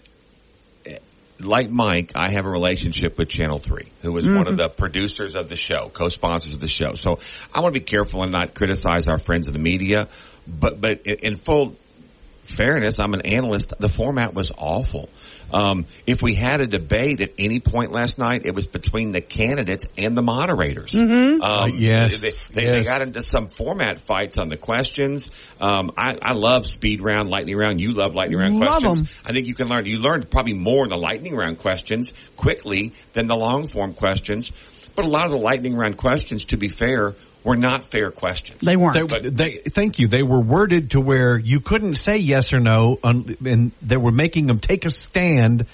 [SPEAKER 6] like Mike, I have a relationship with Channel 3, who was one of mm-hmm. the producers of the show, co-sponsors of the show. So I want to be careful and not criticize our friends in the media, but, but in full fairness, I'm an analyst. The format was awful. Um, if we had a debate at any point last night, it was between the candidates and the moderators. Um,
[SPEAKER 2] Uh, yes.
[SPEAKER 6] They, they,
[SPEAKER 2] Yes.
[SPEAKER 6] they got into some format fights on the questions. Um, I, I love speed round, lightning round. You love lightning round
[SPEAKER 3] Love
[SPEAKER 6] questions.
[SPEAKER 3] 'em.
[SPEAKER 6] I think you can learn. You learned probably more in the lightning round questions quickly than the long form questions. But a lot of the lightning round questions, to be fair, were not fair questions.
[SPEAKER 3] They weren't.
[SPEAKER 2] They, they, thank you. They were worded to where you couldn't say yes or no, un, and they were making them take a stand.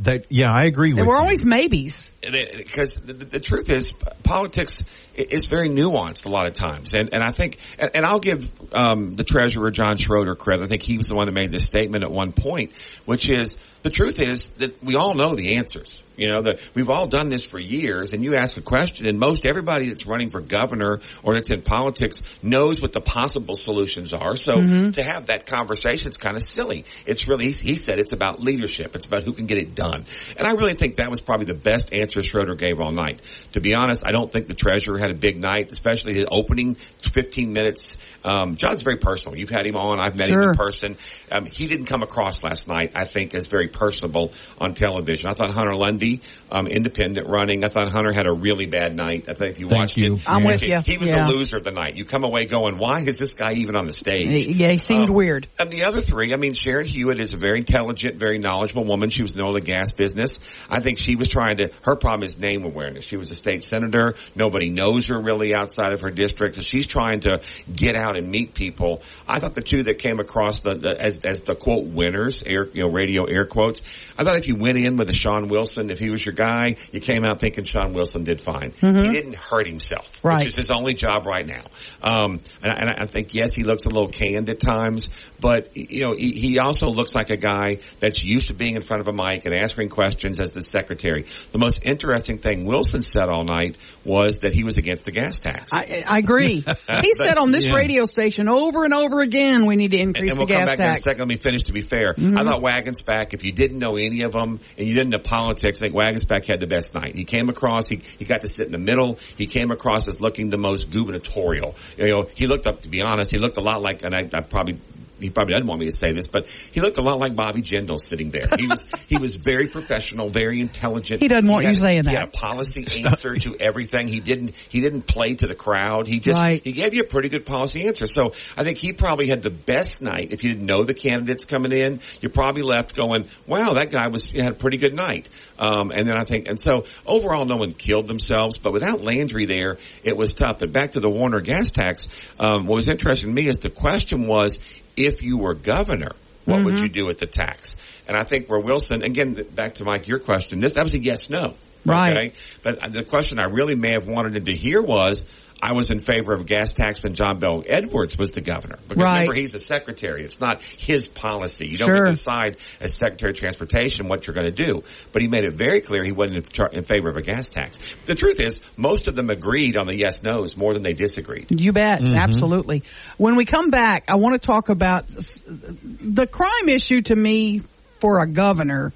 [SPEAKER 2] That yeah, I agree with.
[SPEAKER 3] They were
[SPEAKER 2] you.
[SPEAKER 3] always maybes.
[SPEAKER 6] Because the, the, truth is politics is very nuanced a lot of times. And and I think and, I'll give um, the treasurer John Schroder credit. I think he was the one that made this statement at one point which is the truth is that we all know the answers. You know that we've all done this for years and you ask a question and most everybody that's running for governor or that's in politics knows what the possible solutions are. So to have that conversation is kind of silly. It's really he said it's about leadership. It's about who can get it done. And I really think that was probably the best answer Schroder gave all night. To be honest, I don't think the treasurer had a big night, especially his opening 15 minutes. Um, John's very personal. You've had him on. I've met him in person. Um, he didn't come across last night, I think, as very personable on television. I thought Hunter Lundy, um, independent running, I thought Hunter had a really bad night. I think if you
[SPEAKER 2] Thank
[SPEAKER 6] watched
[SPEAKER 2] you.
[SPEAKER 6] it,
[SPEAKER 3] I'm
[SPEAKER 6] he-
[SPEAKER 3] with you.
[SPEAKER 6] He was
[SPEAKER 3] Yeah.
[SPEAKER 6] the loser of the night. You come away going, why is this guy even on the stage?
[SPEAKER 3] He- Yeah, he seemed
[SPEAKER 6] Um,
[SPEAKER 3] weird.
[SPEAKER 6] And the other three, I mean, Sharon Hewitt is a very intelligent, very knowledgeable woman. She was in the oil and gas business. I think she was trying to, her problem is name awareness. She was a state senator. Nobody knows her really outside of her district. So she's trying to get out and meet people. I thought the two that came across the, the as, as the quote winners, air, you know, radio air quotes. I thought if you went in with a Shawn Wilson, if he was your guy, you came out thinking Shawn Wilson did fine.
[SPEAKER 3] Mm-hmm.
[SPEAKER 6] He didn't hurt himself,
[SPEAKER 3] Right.
[SPEAKER 6] which is his only job right now. Um, and, I- and I think yes, he looks a little canned at times, but you know he, he also looks like a guy that's used to being in front of a mic and answering questions as the secretary. The most interesting thing Wilson said all night was that he was against the gas tax.
[SPEAKER 3] I, I agree. He said on this
[SPEAKER 2] Yeah.
[SPEAKER 3] radio station over and over again, we need to increase
[SPEAKER 6] and we'll
[SPEAKER 3] the
[SPEAKER 6] come
[SPEAKER 3] gas
[SPEAKER 6] back in a
[SPEAKER 3] tax. Mm-hmm.
[SPEAKER 6] second. Let me finish. To be fair, I thought Waguespack. If you didn't know any of them and you didn't know politics, I think Waguespack had the best night. He came across. He he got to sit in the middle. He came across as looking the most gubernatorial. You know, he looked up. To be honest, he looked a lot like, and I, I probably. He probably doesn't want me to say this, but he looked a lot like Bobby Jindal sitting there. He was he was very professional, very intelligent.
[SPEAKER 3] He doesn't want
[SPEAKER 6] had-
[SPEAKER 3] you saying
[SPEAKER 6] He
[SPEAKER 3] that.
[SPEAKER 6] had a policy answer to everything. He didn't he didn't play to the crowd. He just
[SPEAKER 3] Right.
[SPEAKER 6] he gave you a pretty good policy answer. So I think he probably had the best night. If you didn't know the candidates coming in, you probably left going, "Wow, that guy was he had a pretty good night." Um, and then I think, and so overall, no one killed themselves. But without Landry there, it was tough. And back to the Warner gas tax. Um, what was interesting to me is the question was, if you were governor. What would you mm-hmm. do with the tax? And I think where Wilson, again, back to Mike, your question, this, that was a yes, no.
[SPEAKER 3] Right.
[SPEAKER 6] Okay? But uh, the question I really may have wanted him to hear was, I was in favor of a gas tax when John Bell Edwards was the governor. Because
[SPEAKER 3] Right.
[SPEAKER 6] remember, he's the secretary. It's not his policy. You don't
[SPEAKER 3] Sure.
[SPEAKER 6] get to decide as Secretary of Transportation what you're going to do. But he made it very clear he wasn't in, char- in favor of a gas tax. The truth is, most of them agreed on the yes nos more than they disagreed.
[SPEAKER 3] You bet.
[SPEAKER 6] Mm-hmm.
[SPEAKER 3] Absolutely. When we come back, I want to talk about the crime issue to me for a governor,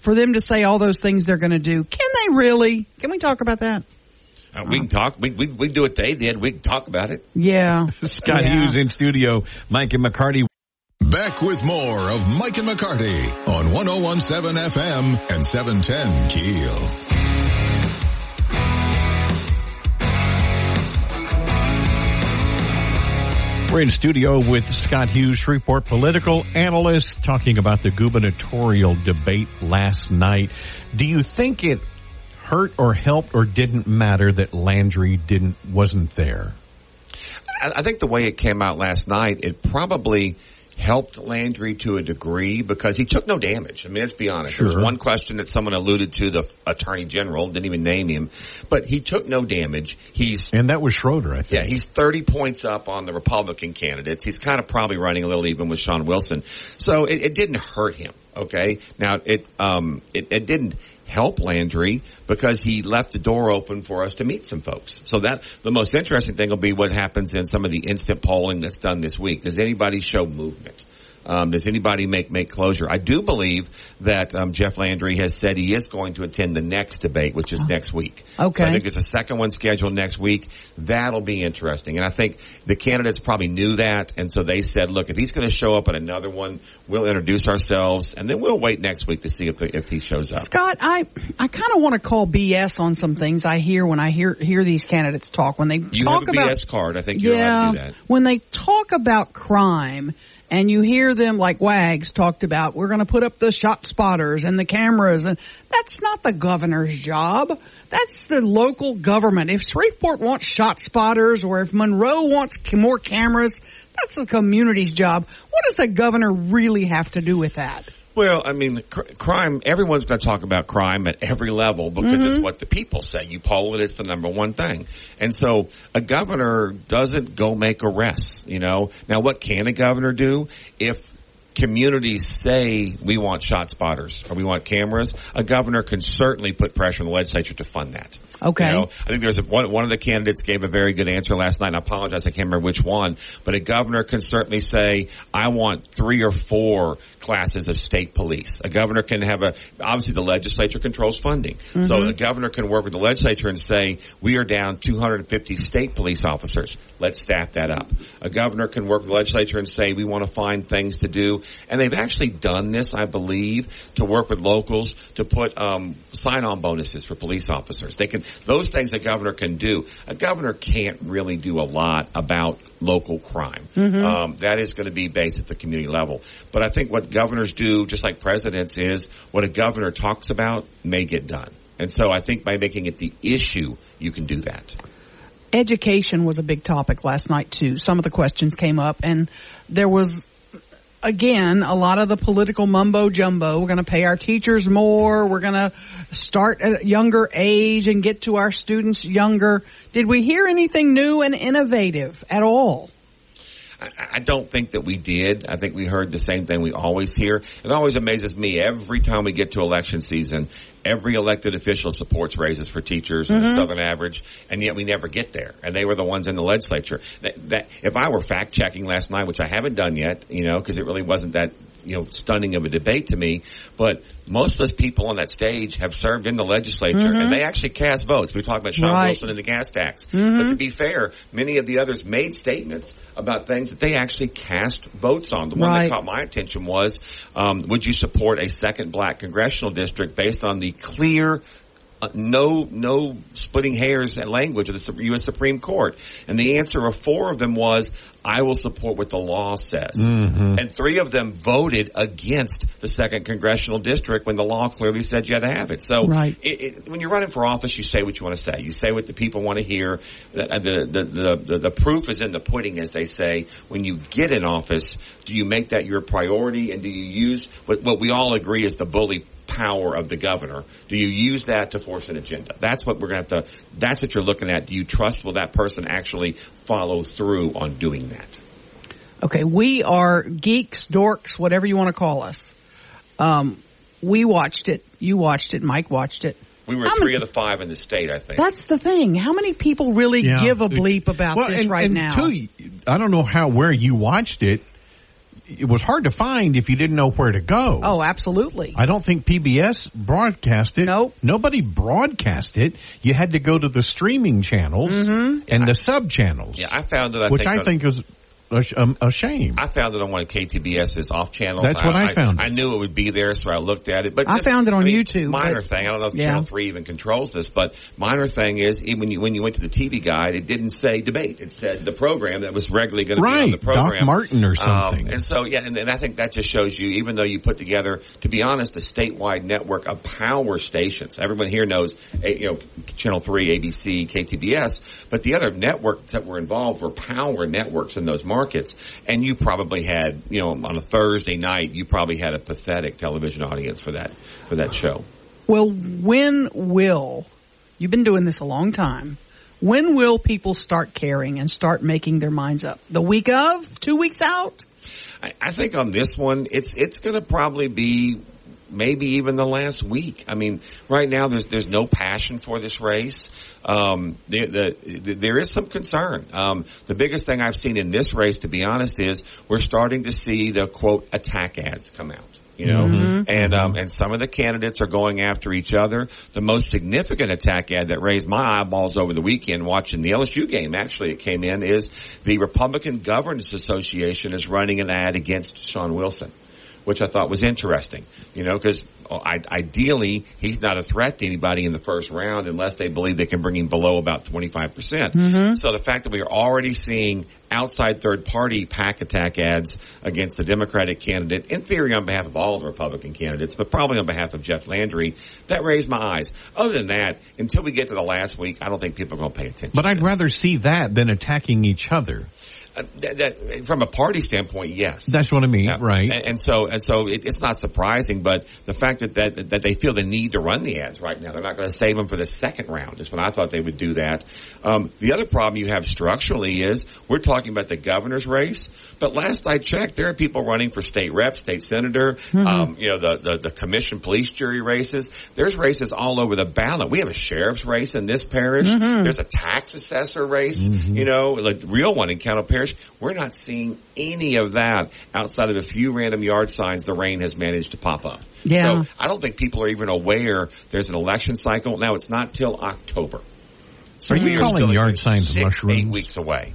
[SPEAKER 3] for them to say all those things they're going to do. Can they really? Can we talk about that?
[SPEAKER 6] Uh, we can talk. We, we, we do what they did. We can talk about it.
[SPEAKER 3] Yeah.
[SPEAKER 2] Scott
[SPEAKER 3] Yeah.
[SPEAKER 2] Hughes in studio. Mike and McCarty.
[SPEAKER 1] Back with more of Mike and McCarty on 1017 FM and 710 Keel.
[SPEAKER 2] We're in studio with Scott Hughes, Shreveport political analyst, talking about the gubernatorial debate last night. Do you think it hurt or helped or didn't matter that Landry didn't wasn't there?
[SPEAKER 6] I, I think the way it came out last night, it probably helped Landry to a degree because he took no damage. I mean, let's be honest. There was one question that someone alluded to, the attorney general, didn't even name him, but he took no damage. He's
[SPEAKER 2] And that was Schroder, I think.
[SPEAKER 6] yeah, he's 30 points up on the Republican candidates. He's kind of probably running a little even with Shawn Wilson. So it, it didn't hurt him. Okay. Now it, um, it, it didn't help Landry because he left the door open for us to meet some folks. So that the most interesting thing will be what happens in some of the instant polling that's done this week. Does anybody show movement? Um, does anybody make make closure? I do believe that um, Jeff Landry has said he is going to attend the next debate, which is next week.
[SPEAKER 3] Okay.
[SPEAKER 6] So I think there's a second one scheduled next week. That'll be interesting. And I think the candidates probably knew that. And so they said, look, if he's going to show up at another one, we'll introduce ourselves and then we'll wait next week to see if, the, if he shows up.
[SPEAKER 3] Scott, I I kind of want to call BS on some things I hear when I hear hear these candidates talk when they
[SPEAKER 6] You
[SPEAKER 3] talk
[SPEAKER 6] have a
[SPEAKER 3] about
[SPEAKER 6] BS card. I think you're allowed to do that.
[SPEAKER 3] when they talk about crime and you hear them like Wags talked about, we're going to put up the shot spotters and the cameras and that's not the governor's job. That's the local government. If Shreveport wants shot spotters or if Monroe wants more cameras, that's the community's job. What does the governor really have to do with that?
[SPEAKER 6] Well, I mean, cr- crime, everyone's going to talk about crime at every level because it's mm-hmm. what the people say. You poll it, it's the number one thing. And so a governor doesn't go make arrests, you know. Now, what can a governor do if communities say we want shot spotters or we want cameras? A governor can certainly put pressure on the legislature to fund that.
[SPEAKER 3] Okay.
[SPEAKER 6] You know, I think there's a, one, one of the candidates gave a very good answer last night. And I apologize, I can't remember which one, but a governor can certainly say, I want three or four classes of state police. A governor can have a, obviously the legislature controls funding. So mm-hmm. the governor can work with the legislature and say, we are down 250 state police officers. Let's staff that up. A governor can work with the legislature and say, we want to find things to do. And they've actually done this, I believe, to work with locals to put, um, sign-on bonuses for police officers. They can, those things a governor can do. A governor can't really do a lot about local crime. Um, that is going to be based at the community level. But I think what governors do, just like presidents, is what a governor talks about may get done. And so I think by making it the issue, you can do that.
[SPEAKER 3] education was a big topic last night too. Some of the questions came up and there was again, a lot of the political mumbo jumbo. We're going to pay our teachers more. We're going to start at a younger age and get to our students younger. Did we hear anything new and innovative at all?
[SPEAKER 6] I, I don't think that we did. I think we heard the same thing we always hear. It always amazes me every time we get to election season. Every elected official supports raises for teachers mm-hmm. and the Southern average, and yet we never get there. And they were the ones in the legislature. That, that if I were fact checking last night, which I haven't done yet, you know, because it really wasn't that you know stunning of a debate to me. But most of those people on that stage have served in the legislature, mm-hmm. and they actually cast votes. We talked about Shawn right. Wilson and the gas tax, mm-hmm. but to be fair, many of the others made statements about things that they actually cast votes on. The one right. that caught my attention was, um, would you support a second black congressional district based on the clear uh, no no splitting hairs language of the U.S. Supreme Court? And the answer of four of them was, I will support what the law says. Mm-hmm. And three of them voted against the second congressional district when the law clearly said you had to have it. So right. it, it, when you're running for office, you say what you want to say. You say what the people want to hear. The, the, the, the, the proof is in the pudding, as they say. When you get in office, do you make that your priority and do you use what, what we all agree is the bully power of the governor. Do you use that to force an agenda? That's what we're going to have to, that's what you're looking at. Do you trust will that person actually follow through on doing that?
[SPEAKER 3] Okay, we are geeks, dorks, whatever you want to call us. Um, we watched it. You watched it. Mike watched it.
[SPEAKER 6] We were How three many, of the five in the state, I think.
[SPEAKER 3] That's the thing. How many people really yeah. give a bleep about well, this
[SPEAKER 2] and,
[SPEAKER 3] right
[SPEAKER 2] and
[SPEAKER 3] now?
[SPEAKER 2] Two, I don't know how where you watched it it was hard to find if you didn't know where to go.
[SPEAKER 3] Oh, absolutely.
[SPEAKER 2] I don't think PBS broadcast it.
[SPEAKER 3] Nope.
[SPEAKER 2] Nobody broadcast it. You had to go to the streaming channels mm-hmm. and the sub channels.
[SPEAKER 6] Yeah, I found it. I
[SPEAKER 2] which
[SPEAKER 6] think
[SPEAKER 2] I think was a, um, a, shame.
[SPEAKER 6] I found it on one of KTBS's off channels.
[SPEAKER 2] That's what I, I found.
[SPEAKER 6] I, I, knew it would be there, so I looked at it. But
[SPEAKER 3] I found it on I mean, YouTube.
[SPEAKER 6] Minor thing. I don't know if yeah. Channel Three even controls this, but minor thing is when you when you went to the TV guide, it didn't say debate. It said the program that was regularly going
[SPEAKER 2] right.
[SPEAKER 6] to be on the program.
[SPEAKER 2] Doc Martin or um, something.
[SPEAKER 6] Um, and so yeah, and, and, I think that just shows you, even though you put together, to be honest, a statewide network of power stations. Everyone here knows, you know, Channel Three, ABC, KTBS, but the other networks that were involved were power networks in those markets, and and you probably had, you know, on a Thursday night, you probably had a pathetic television audience for that for that show.
[SPEAKER 3] Well, when will you've been doing this a long time? When will people start caring and start making their minds up? The week of? Two weeks out?
[SPEAKER 6] I, I think on this one, it's it's going to probably be maybe even the last week. I mean, right now there's there's no passion for this race. Um, the, the, there is some concern. Um, the biggest thing I've seen in this race, to be honest, is we're starting to see the quote attack ads come out you know, mm-hmm. and um, and some of the candidates are going after each other. The most significant attack ad that raised my eyeballs over the weekend watching the LSU game, actually it came in, is the Republican Governors Association is running an ad against Shawn Wilson which I thought was interesting. You know, because ideally he's not a threat to anybody in the first round unless they believe they can bring him below about 25%. percent mm-hmm. So the fact that we are already seeing outside third party PAC attack ads against the Democratic candidate, in theory on behalf of all the Republican candidates, but probably on behalf of Jeff Landry, that raised my eyes. Other than that, until we get to the last week, I don't think people are going to pay attention.
[SPEAKER 2] But I'd rather see that than attacking each other.
[SPEAKER 6] Uh, that, that, from a party standpoint, yes.
[SPEAKER 2] That's what I mean,
[SPEAKER 6] yeah.
[SPEAKER 2] right?
[SPEAKER 6] And, and, so, and so, it, it's not surprising. But the fact that, that that they feel the need to run the ads right now, they're not going to save them for the second round. Is when I thought they would do that. Um, the other problem you have structurally is we're talking about the governor's race, but last I checked, there are people running for state rep, state senator, mm-hmm. um, you know, the, the the commission police jury races. There's races all over the ballot. We have a sheriff's race in this parish. Mm-hmm. There's a tax assessor race. Mm-hmm. You know, like real one in Caddo Parish. We're not seeing any of that outside of a few random yard signs the rain has managed to pop up.
[SPEAKER 3] Yeah.
[SPEAKER 6] So I don't think people are even aware there's an election cycle. Now it's not till October.
[SPEAKER 2] So are you calling yard signs
[SPEAKER 6] six,
[SPEAKER 2] mushrooms?
[SPEAKER 6] Eight weeks away.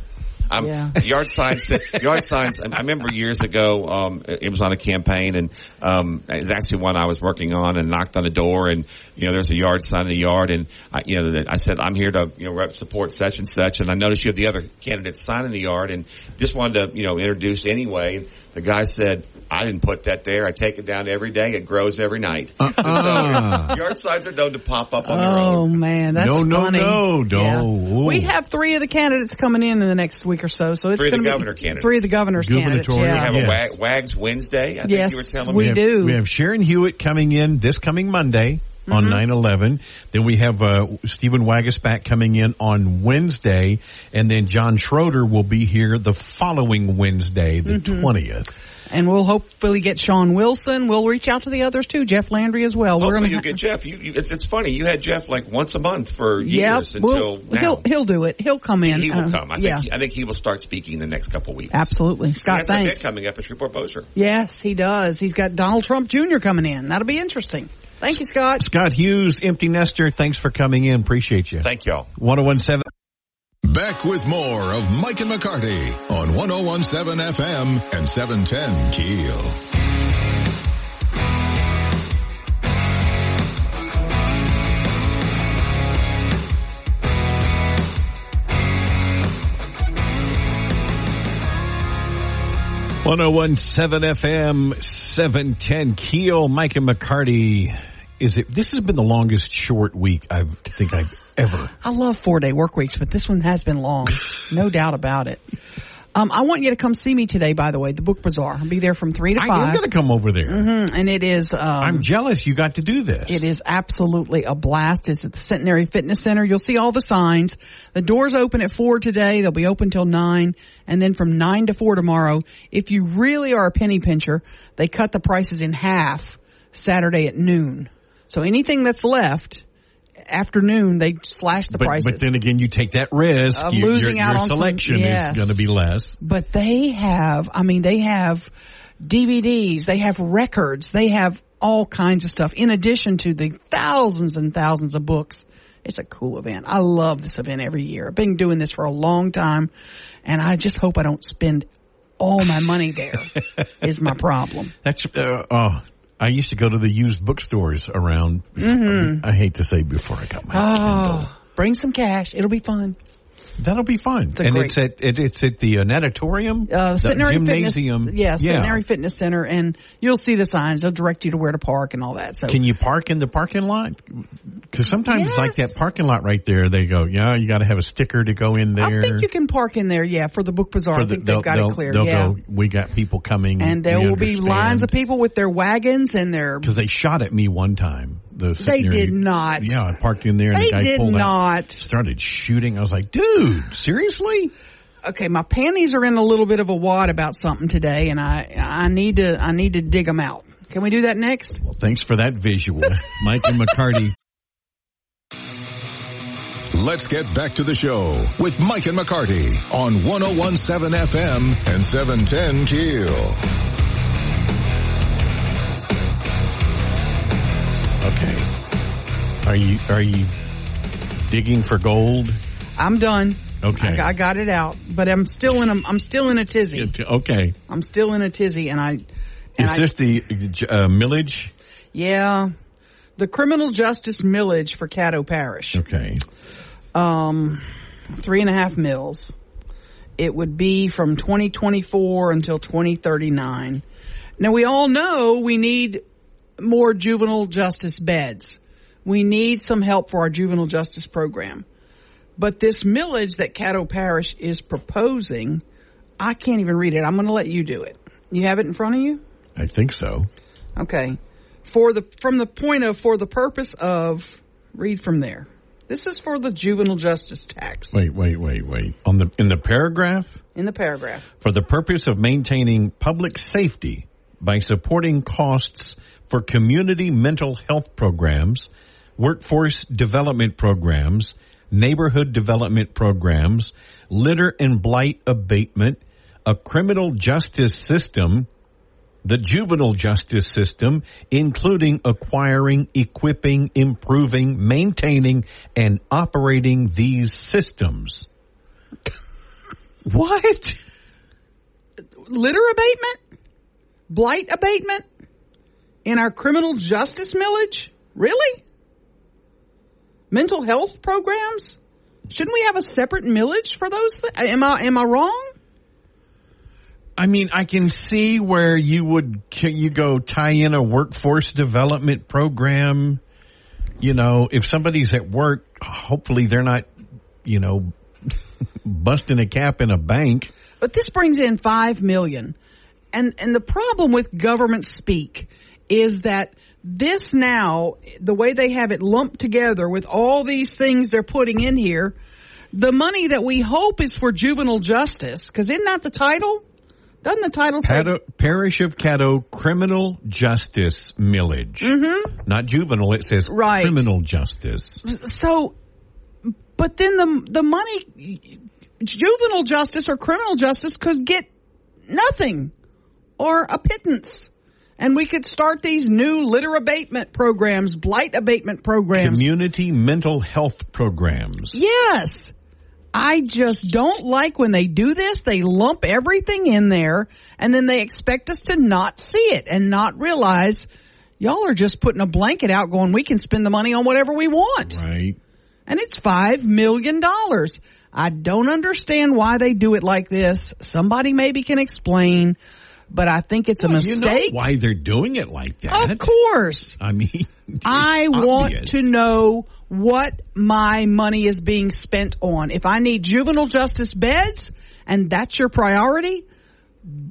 [SPEAKER 6] Um, yeah. Yard signs. yard signs. I remember years ago, um, it was on a campaign, and um, it was actually one I was working on, and knocked on the door, and you know, there's a yard sign in the yard, and I, you know, I said I'm here to you know rep support such and such, and I noticed you have the other candidates sign in the yard, and just wanted to you know introduce anyway. And the guy said, I didn't put that there. I take it down every day. It grows every night. Uh-uh. so yard signs are known to pop up on
[SPEAKER 3] oh,
[SPEAKER 6] their own.
[SPEAKER 3] Oh man, that's
[SPEAKER 2] no,
[SPEAKER 3] funny.
[SPEAKER 2] no, no, no.
[SPEAKER 3] Yeah. We have three of the candidates coming in in the next week week or so. So it's
[SPEAKER 6] Three of the
[SPEAKER 3] going to
[SPEAKER 6] governor
[SPEAKER 3] be
[SPEAKER 6] candidates.
[SPEAKER 3] three of the governor's candidates.
[SPEAKER 2] Gubernatorial.
[SPEAKER 6] We
[SPEAKER 3] Yeah.
[SPEAKER 6] have
[SPEAKER 2] Yes.
[SPEAKER 6] a Wag, Wags Wednesday. I think
[SPEAKER 3] Yes,
[SPEAKER 6] you were telling
[SPEAKER 3] we
[SPEAKER 6] me.
[SPEAKER 2] have,
[SPEAKER 3] do.
[SPEAKER 2] We have Sharon Hewitt coming in this coming Monday on 9-11. Then we have uh, Stephen Waguespack coming in on Wednesday. And then John Schroder will be here the following Wednesday, the 20th.
[SPEAKER 3] And we'll hopefully get Shawn Wilson. We'll reach out to the others too, Jeff Landry as well. We're gonna
[SPEAKER 6] you get Jeff. You, you, it's, it's funny. You had Jeff like once a month for
[SPEAKER 3] Yep,
[SPEAKER 6] years until
[SPEAKER 3] we'll,
[SPEAKER 6] now.
[SPEAKER 3] he'll he'll do it. He'll come in.
[SPEAKER 6] He will
[SPEAKER 3] Uh,
[SPEAKER 6] come. I
[SPEAKER 3] yeah,
[SPEAKER 6] think. I think he will start speaking in the next couple of weeks.
[SPEAKER 3] absolutely.
[SPEAKER 6] He
[SPEAKER 3] Scott,
[SPEAKER 6] has an event
[SPEAKER 3] thanks.
[SPEAKER 6] coming up at Shreveport Bossier.
[SPEAKER 3] Yes, he does. He's got Donald Trump Jr. coming in. That'll be interesting. Thank you, Scott.
[SPEAKER 2] Scott Hughes, Empty Nester, thanks for coming in. Appreciate you.
[SPEAKER 6] Thank y'all.
[SPEAKER 2] 1017.
[SPEAKER 1] Back with more of Mike and McCarty on 1017 FM and 710 Keel.
[SPEAKER 2] One zero one seven FM seven ten Keel Mike and McCarty. Is it? This has been the longest short week I think I've ever.
[SPEAKER 3] I love four day work weeks, but this one has been long. No doubt about it. Um, I want you to come see me today, by the way, the book bazaar. I'll be there from three to five.
[SPEAKER 2] I am going to come over there.
[SPEAKER 3] Mhm, and it is, um,
[SPEAKER 2] I'm jealous you got to do this.
[SPEAKER 3] It is absolutely a blast. It's at the Centenary Fitness Center. You'll see all the signs. The doors open at four today. They'll be open till nine and then from nine to four tomorrow. If you really are a penny pincher, they cut the prices in half Saturday at noon. So anything that's left afternoon, they slash the
[SPEAKER 2] but,
[SPEAKER 3] prices.
[SPEAKER 2] but then again, you take that risk.
[SPEAKER 3] Of losing
[SPEAKER 2] your,
[SPEAKER 3] out
[SPEAKER 2] your
[SPEAKER 3] on some-
[SPEAKER 2] selection
[SPEAKER 3] yes.
[SPEAKER 2] is going to be less.
[SPEAKER 3] but they have, I mean, they have DVDs, they have records, they have all kinds of stuff in addition to the thousands and thousands of books. It's a cool event. I love this event every year. I've been doing this for a long time and I just hope I don't spend all my money there is my problem.
[SPEAKER 2] That's uh, oh. I used to go to the used bookstores around. Mm-hmm. I hate to say before I got my ah, Kindle.
[SPEAKER 3] Oh, bring some cash. It'll be fun.
[SPEAKER 2] That'll be fun.
[SPEAKER 3] a
[SPEAKER 2] and
[SPEAKER 3] great-
[SPEAKER 2] it's at it, it's at the uh, natatorium,
[SPEAKER 3] Uh,
[SPEAKER 2] the gymnasium.
[SPEAKER 3] Fitness,
[SPEAKER 2] yeah.
[SPEAKER 3] Centenary Fitness Center, and you'll see the signs. They'll direct you to where to park and all that. So
[SPEAKER 2] Can you park in the parking lot? Because sometimes,
[SPEAKER 3] Yes.
[SPEAKER 2] like that parking lot right there, they go, "Yeah, you got to have a sticker to go in there."
[SPEAKER 3] I think you can park in there, yeah, for the book bazaar.
[SPEAKER 2] For
[SPEAKER 3] I think they've got it clear,
[SPEAKER 2] They'll
[SPEAKER 3] yeah.
[SPEAKER 2] go. We got people coming,
[SPEAKER 3] and there will be lines of people with their wagons and their.
[SPEAKER 2] Because they shot at me one time. The
[SPEAKER 3] They
[SPEAKER 2] Centenary-
[SPEAKER 3] did not.
[SPEAKER 2] Yeah, I parked in there, and
[SPEAKER 3] They
[SPEAKER 2] the guy
[SPEAKER 3] did
[SPEAKER 2] pulled out,
[SPEAKER 3] not.
[SPEAKER 2] started shooting. I was like, "Dude, seriously?"
[SPEAKER 3] Okay, my panties are in a little bit of a wad about something today, and I I need to I need to dig them out. Can we do that next?
[SPEAKER 2] Well, thanks for that visual, Mike and McCarty.
[SPEAKER 1] Let's get back to the show with Mike and McCarty on 1017 FM and 710 Keel.
[SPEAKER 2] Okay, are you are you digging for gold?
[SPEAKER 3] I'm done.
[SPEAKER 2] Okay.
[SPEAKER 3] I, I got it out, but I'm still in a I'm still in a tizzy.
[SPEAKER 2] Okay,
[SPEAKER 3] I'm still in a tizzy, and I and
[SPEAKER 2] is
[SPEAKER 3] I,
[SPEAKER 2] this the uh, millage?
[SPEAKER 3] yeah, the criminal justice millage for Caddo Parish.
[SPEAKER 2] Okay.
[SPEAKER 3] um, three and a half mills. It would be from 2024 until 2039. Now we all know we need more juvenile justice beds. We need some help for our juvenile justice program. But this millage that Caddo Parish is proposing, I can't even read it. I'm going to let you do it. You have it in front of you?
[SPEAKER 2] I think so.
[SPEAKER 3] Okay. For the, from the point of, for the purpose of, read from there. This is for the juvenile justice tax
[SPEAKER 2] Wait, wait, wait, wait. On the in the paragraph,
[SPEAKER 3] in the paragraph.
[SPEAKER 2] for the purpose of maintaining public safety by supporting costs for community mental health programs, workforce development programs, neighborhood development programs, litter and blight abatement, a criminal justice system, the juvenile justice system, including acquiring, equipping, improving, maintaining, and operating these systems. What?
[SPEAKER 3] Litter abatement? Blight abatement? In our criminal justice millage? Really? Mental health programs? Shouldn't we have a separate millage for those? Th- am I am I wrong?
[SPEAKER 2] I mean, I can see where you would you go tie in a workforce development program. You know, if somebody's at work, hopefully they're not, you know, busting a cap in a bank.
[SPEAKER 3] But this brings in five million. And and the problem with government speak is that this now, the way they have it lumped together with all these things they're putting in here, the money that we hope is for juvenile justice, because isn't that the title? Doesn't the title say
[SPEAKER 2] Parish of Caddo Criminal Justice Millage. Mm-hmm. Not juvenile, it says
[SPEAKER 3] Right.
[SPEAKER 2] criminal justice.
[SPEAKER 3] so? But then the the money, juvenile justice or criminal justice could get nothing or a pittance. And we could start these new litter abatement programs, blight abatement programs.
[SPEAKER 2] Community mental health programs.
[SPEAKER 3] Yes. I just don't like when they do this. They lump everything in there and then they expect us to not see it and not realize y'all are just putting a blanket out going, we can spend the money on whatever we want.
[SPEAKER 2] Right.
[SPEAKER 3] And it's five million dollars. I don't understand why they do it like this. Somebody maybe can explain, but I think it's a
[SPEAKER 2] Well, you know
[SPEAKER 3] mistake.
[SPEAKER 2] why they're doing it like that.
[SPEAKER 3] of course.
[SPEAKER 2] I mean,
[SPEAKER 3] I
[SPEAKER 2] it's
[SPEAKER 3] want to know what my money is being spent on. If I need juvenile justice beds and that's your priority,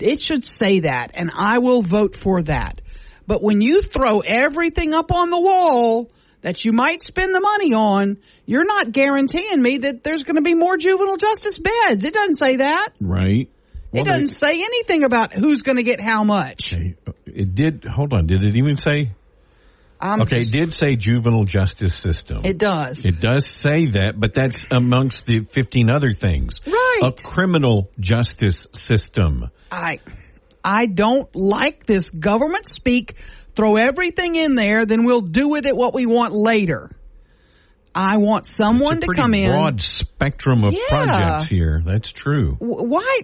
[SPEAKER 3] it should say that and I will vote for that. But when you throw everything up on the wall that you might spend the money on, you're not guaranteeing me that there's going to be more juvenile justice beds. It doesn't say that.
[SPEAKER 2] Right. Well,
[SPEAKER 3] it doesn't say anything about who's going to get how much.
[SPEAKER 2] It did. Hold on. Did it even say?
[SPEAKER 3] I'm
[SPEAKER 2] Okay,
[SPEAKER 3] just-
[SPEAKER 2] it did say juvenile justice system.
[SPEAKER 3] it does.
[SPEAKER 2] It does say that, but that's amongst the 15 other things.
[SPEAKER 3] Right.
[SPEAKER 2] A criminal justice system.
[SPEAKER 3] I I don't like this government speak. Throw everything in there, then we'll do with it what we want later. I want someone to come in.
[SPEAKER 2] broad spectrum of
[SPEAKER 3] Yeah.
[SPEAKER 2] projects here. That's true.
[SPEAKER 3] W- Why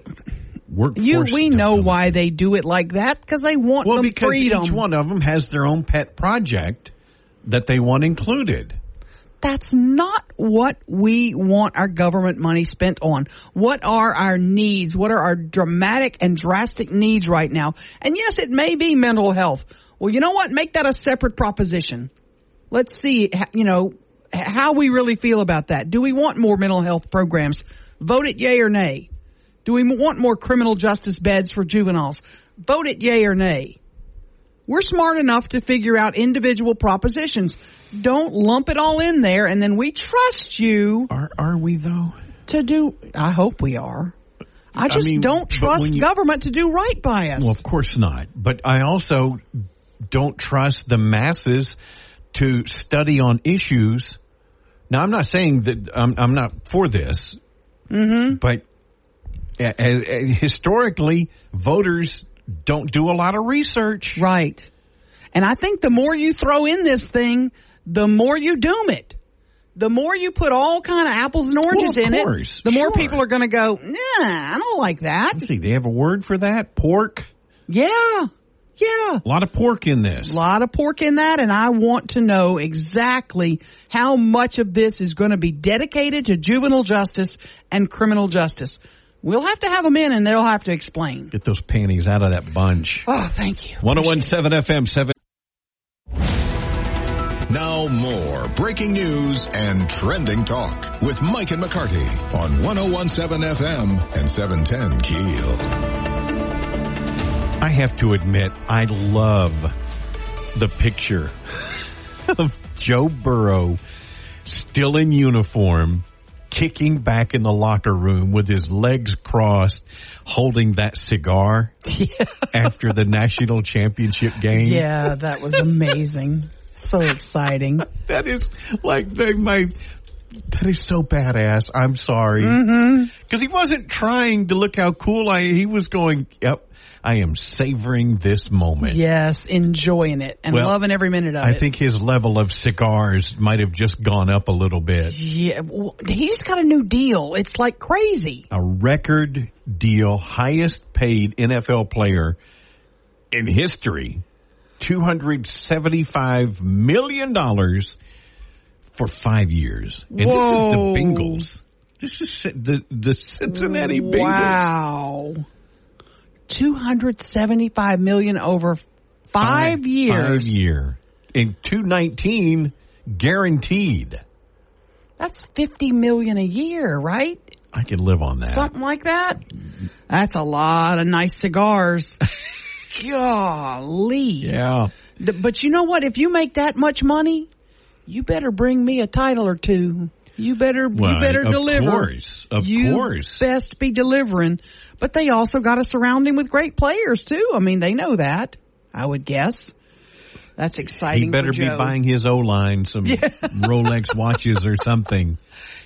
[SPEAKER 2] Workforce
[SPEAKER 3] you? We know
[SPEAKER 2] development.
[SPEAKER 3] why they do it like that because they want
[SPEAKER 2] Well, because
[SPEAKER 3] freedom.
[SPEAKER 2] each one of them has their own pet project that they want included.
[SPEAKER 3] That's not what we want our government money spent on. What are our needs? What are our dramatic and drastic needs right now? And yes, it may be mental health. Well, you know what? Make that a separate proposition. Let's see, you know, how we really feel about that. Do we want more mental health programs? Vote it yay or nay. Do we want more criminal justice beds for juveniles? Vote it yay or nay. We're smart enough to figure out individual propositions. Don't lump it all in there and then we trust you
[SPEAKER 2] Are are we though?
[SPEAKER 3] to do, I hope we are. I just
[SPEAKER 2] mean,
[SPEAKER 3] don't trust
[SPEAKER 2] you-
[SPEAKER 3] government to do right by us.
[SPEAKER 2] Well, of course not. But I also don't trust the masses to study on issues. Now, I'm not saying that I'm, I'm not for this, mm-hmm. but historically, voters don't do a lot of research.
[SPEAKER 3] Right. And I think the more you throw in this thing, the more you doom it. The more you put all kind of apples and oranges
[SPEAKER 2] Well,
[SPEAKER 3] in
[SPEAKER 2] course,
[SPEAKER 3] it, the more people are going to go, nah, I don't like that.
[SPEAKER 2] Let's see, they have a word for that? Pork?
[SPEAKER 3] Yeah. Yeah.
[SPEAKER 2] A lot of pork in this.
[SPEAKER 3] A lot of pork in that, and I want to know exactly how much of this is going to be dedicated to juvenile justice and criminal justice. We'll have to have them in, and they'll have to explain.
[SPEAKER 2] Get those panties out of that bunch.
[SPEAKER 3] Oh, thank you.
[SPEAKER 2] 1017 FM 7.
[SPEAKER 1] Now more breaking news and trending talk with Mike and McCarty on 1017 FM and 710 Keel.
[SPEAKER 2] I have to admit, I love the picture of Joe Burrow still in uniform, kicking back in the locker room with his legs crossed, holding that cigar after the national championship game.
[SPEAKER 3] Yeah, that was amazing. so exciting.
[SPEAKER 2] That is like the, my. That is so badass. I'm sorry mm-hmm. because he wasn't trying to look how cool I. He was going. Yep, I am savoring this moment.
[SPEAKER 3] Yes, enjoying it and
[SPEAKER 2] Well,
[SPEAKER 3] loving every minute of
[SPEAKER 2] I
[SPEAKER 3] it.
[SPEAKER 2] I think his level of cigars might have just gone up a little bit.
[SPEAKER 3] Yeah, well, he just got a new deal. It's like crazy.
[SPEAKER 2] A record deal, highest paid NFL player in history, two hundred seventy-five million dollars for five years. And
[SPEAKER 3] Whoa.
[SPEAKER 2] this is the Bengals. This is the the Cincinnati Bengals.
[SPEAKER 3] Wow. 275 million over five, years.
[SPEAKER 2] Five year. In two nineteen, guaranteed.
[SPEAKER 3] That's 50 million a year, right?
[SPEAKER 2] I could live on that.
[SPEAKER 3] Something like that. That's a lot of nice cigars. Golly.
[SPEAKER 2] Yeah.
[SPEAKER 3] But you know what? If you make that much money, you better bring me a title or two. You better,
[SPEAKER 2] Well,
[SPEAKER 3] you better
[SPEAKER 2] of
[SPEAKER 3] deliver.
[SPEAKER 2] Of course, of
[SPEAKER 3] you
[SPEAKER 2] course.
[SPEAKER 3] best be delivering. But they also got to surround him with great players too. I mean, they know that. I would guess. That's exciting.
[SPEAKER 2] He better be buying his O line some Rolex watches or something.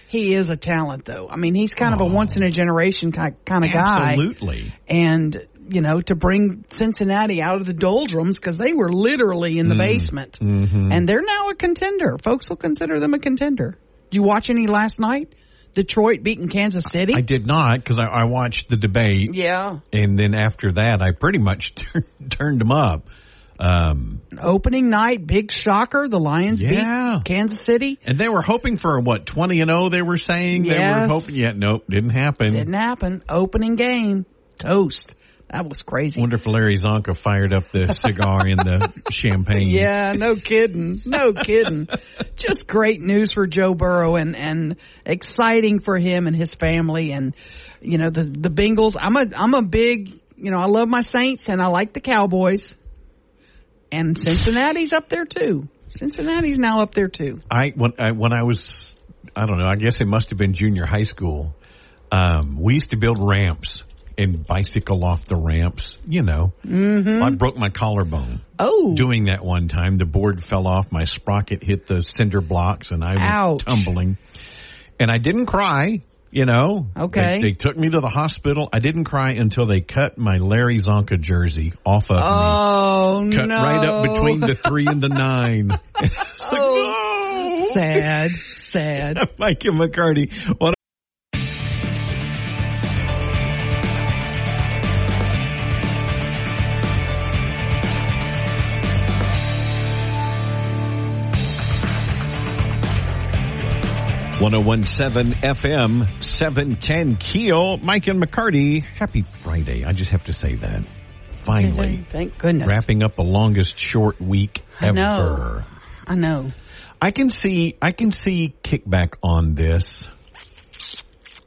[SPEAKER 3] He is a talent, though. I mean, he's kind of a once in a generation kind of guy.
[SPEAKER 2] Absolutely.
[SPEAKER 3] and you know to bring Cincinnati out of the doldrums because they were literally
[SPEAKER 2] Mm.
[SPEAKER 3] in the basement,
[SPEAKER 2] Mm-hmm.
[SPEAKER 3] and they're now a contender. Folks will consider them a contender. Did you watch any last night? Detroit beating Kansas City.
[SPEAKER 2] I did not because I, I watched the debate,
[SPEAKER 3] yeah,
[SPEAKER 2] and then after that, I pretty much turned them up. Um,
[SPEAKER 3] opening night, big shocker. The Lions
[SPEAKER 2] Yeah.
[SPEAKER 3] beat Kansas City.
[SPEAKER 2] and they were hoping for what twenty and zero. They were saying they
[SPEAKER 3] Yes.
[SPEAKER 2] were hoping. Yeah, nope, didn't happen.
[SPEAKER 3] Didn't happen. Opening game, toast. That was crazy.
[SPEAKER 2] Wonder if Larry Csonka fired up the cigar in the champagne.
[SPEAKER 3] Yeah, no kidding. No kidding. Just great news for Joe Burrow and, and exciting for him and his family and, you know, the, the Bengals. I'm a, I'm a big, you know, I love my Saints and I like the Cowboys and Cincinnati's up there too. Cincinnati's now up there too.
[SPEAKER 2] I when I when I was I don't know. I guess it must have been junior high school. Um, we used to build ramps and bicycle off the ramps. You know, mm-hmm. I broke my collarbone
[SPEAKER 3] Oh,
[SPEAKER 2] doing that one time. The board fell off. My sprocket hit the cinder blocks, and I was tumbling. And I didn't cry. You know,
[SPEAKER 3] Okay.
[SPEAKER 2] They, they took me to the hospital. I didn't cry until they cut my Larry Csonka jersey off of me.
[SPEAKER 3] oh
[SPEAKER 2] Cut
[SPEAKER 3] no.
[SPEAKER 2] right up between the three and the nine. Like,
[SPEAKER 3] Oh.
[SPEAKER 2] no!
[SPEAKER 3] Sad, sad.
[SPEAKER 2] Mike and McCarty. What One zero one seven FM seven ten Keel. Mike and McCarty. Happy Friday. I just have to say that. Finally,
[SPEAKER 3] Thank goodness.
[SPEAKER 2] wrapping up the longest short week
[SPEAKER 3] I
[SPEAKER 2] ever.
[SPEAKER 3] know. I know.
[SPEAKER 2] I can see I can see kickback on this.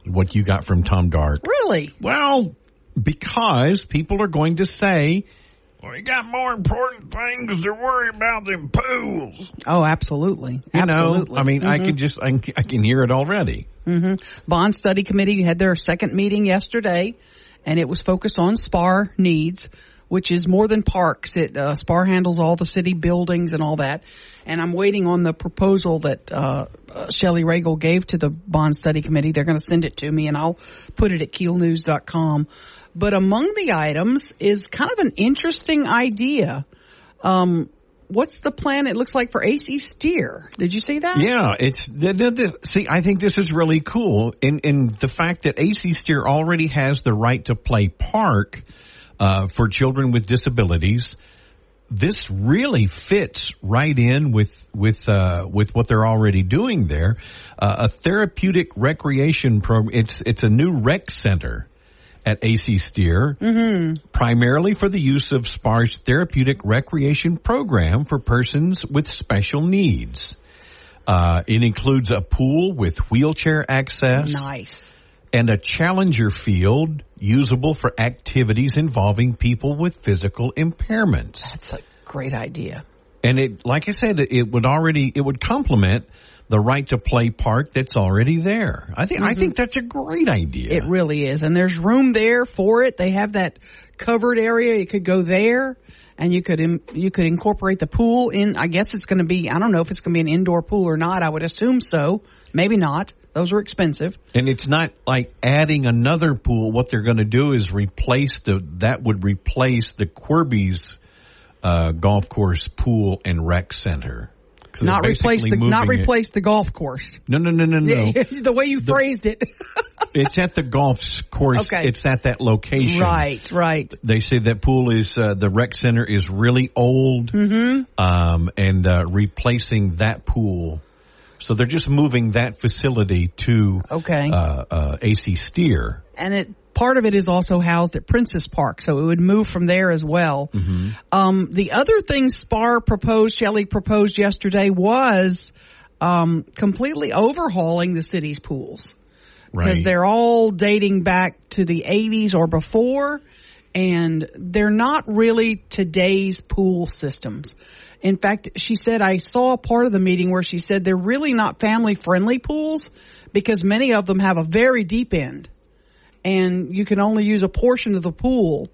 [SPEAKER 2] What you got from Tom Dark?
[SPEAKER 3] Really?
[SPEAKER 2] Well, because people are going to say, "We got more important things to worry about than pools."
[SPEAKER 3] Oh, absolutely.
[SPEAKER 2] You
[SPEAKER 3] absolutely.
[SPEAKER 2] know, I mean, I
[SPEAKER 3] Mhm.
[SPEAKER 2] can just I can, I can hear it already.
[SPEAKER 3] Bond Study Committee had their second meeting yesterday, and it was focused on SPAR needs, which is more than parks. It uh, SPAR handles all the city buildings and all that. And I'm waiting on the proposal that uh, uh, Shelley Ragle gave to the Bond Study Committee. They're going to send it to me, and I'll put it at keelnews.com. But among the items is kind of an interesting idea. Um, what's the plan? It looks like for AC Steere. Did you see that?
[SPEAKER 2] Yeah, it's the, the, the, see. I think this is really cool, in in the fact that AC Steere already has the right to play park uh, for children with disabilities. This really fits right in with with uh, with what they're already doing there. Uh, a therapeutic recreation program. It's it's a new rec center at AC Steere, primarily for the use of SPAR's therapeutic recreation program for persons with special needs. Uh, it includes a pool with wheelchair access
[SPEAKER 3] Nice.
[SPEAKER 2] and a challenger field usable for activities involving people with physical impairments.
[SPEAKER 3] That's a great idea.
[SPEAKER 2] And it, like I said, it, it would already, it would complement the right to play park that's already there. I think, I think that's a great idea.
[SPEAKER 3] It really is. And there's room there for it. They have that covered area. You could go there and you could, im- you could incorporate the pool in. I guess it's going to be, I don't know if it's going to be an indoor pool or not. I would assume so. Maybe not. Those are expensive.
[SPEAKER 2] And it's not like adding another pool. What they're going to do is replace the, that would replace the Querbes, uh, golf course pool and rec center.
[SPEAKER 3] Not replace the, not
[SPEAKER 2] moving it-
[SPEAKER 3] replace the golf course.
[SPEAKER 2] No, no, no, no, no.
[SPEAKER 3] the way you phrased it.
[SPEAKER 2] it's at the golf course.
[SPEAKER 3] Okay.
[SPEAKER 2] It's at that location.
[SPEAKER 3] right, right.
[SPEAKER 2] They say that pool is uh, the rec center is really old, mm-hmm. um, and uh, replacing that pool. So they're just moving that facility to
[SPEAKER 3] Okay.
[SPEAKER 2] uh, uh, AC Steere.
[SPEAKER 3] and it part of it is also housed at Princess Park, so it would move from there as well. Um, the other thing Spar proposed, Shelley proposed yesterday, was um, completely overhauling the city's pools. because
[SPEAKER 2] Right.
[SPEAKER 3] they're all dating back to the 80s or before and they're not really today's pool systems. In fact, she said I saw a part of the meeting where she said they're really not family friendly pools because many of them have a very deep end and you can only use a portion of the pool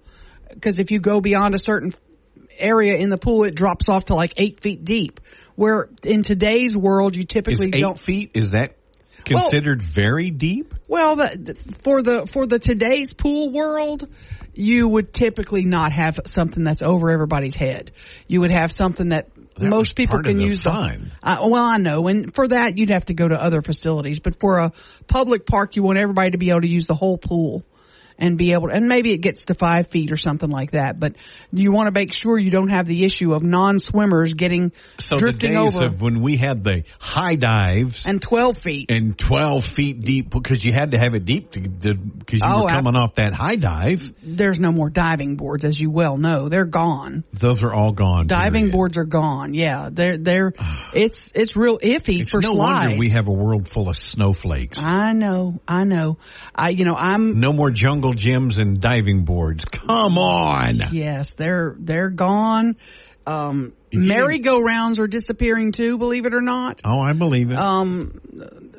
[SPEAKER 3] because if you go beyond a certain area in the pool, it drops off to like eight feet deep. Where in today's world, you
[SPEAKER 2] Is
[SPEAKER 3] typically
[SPEAKER 2] eight
[SPEAKER 3] don't.
[SPEAKER 2] feet? Is that
[SPEAKER 3] Well-
[SPEAKER 2] considered very deep?
[SPEAKER 3] Well, the- for the for the today's pool world, you would typically not have something that's over everybody's head. You would have something that,
[SPEAKER 2] That
[SPEAKER 3] most people can use.
[SPEAKER 2] fun.
[SPEAKER 3] Uh, well, I know, and for that you'd have to go to other facilities. But for a public park, you want everybody to be able to use the whole pool and be able to, and maybe it gets to five feet or something like that. But you want to make sure you don't have the issue of non-swimmers getting drifting over.
[SPEAKER 2] So the
[SPEAKER 3] drifting
[SPEAKER 2] days
[SPEAKER 3] over
[SPEAKER 2] of when we had the high dives
[SPEAKER 3] and twelve feet.
[SPEAKER 2] and 12 feet deep because you had to have it deep because you
[SPEAKER 3] Oh,
[SPEAKER 2] were
[SPEAKER 3] I-
[SPEAKER 2] coming off that high dive.
[SPEAKER 3] There's no more diving boards, as you well know. They're gone.
[SPEAKER 2] Those are all gone.
[SPEAKER 3] diving
[SPEAKER 2] period.
[SPEAKER 3] boards are gone. Yeah, they're they're it's it's real iffy
[SPEAKER 2] It's
[SPEAKER 3] for
[SPEAKER 2] no
[SPEAKER 3] slides.
[SPEAKER 2] wonder we have a world full of snowflakes.
[SPEAKER 3] I know, I know. I you know I'm
[SPEAKER 2] no more jungle gyms and diving boards. Come on.
[SPEAKER 3] yes, they're they're gone. Um, merry-go-rounds are disappearing too. Believe it or not.
[SPEAKER 2] Oh, I believe it.
[SPEAKER 3] Um,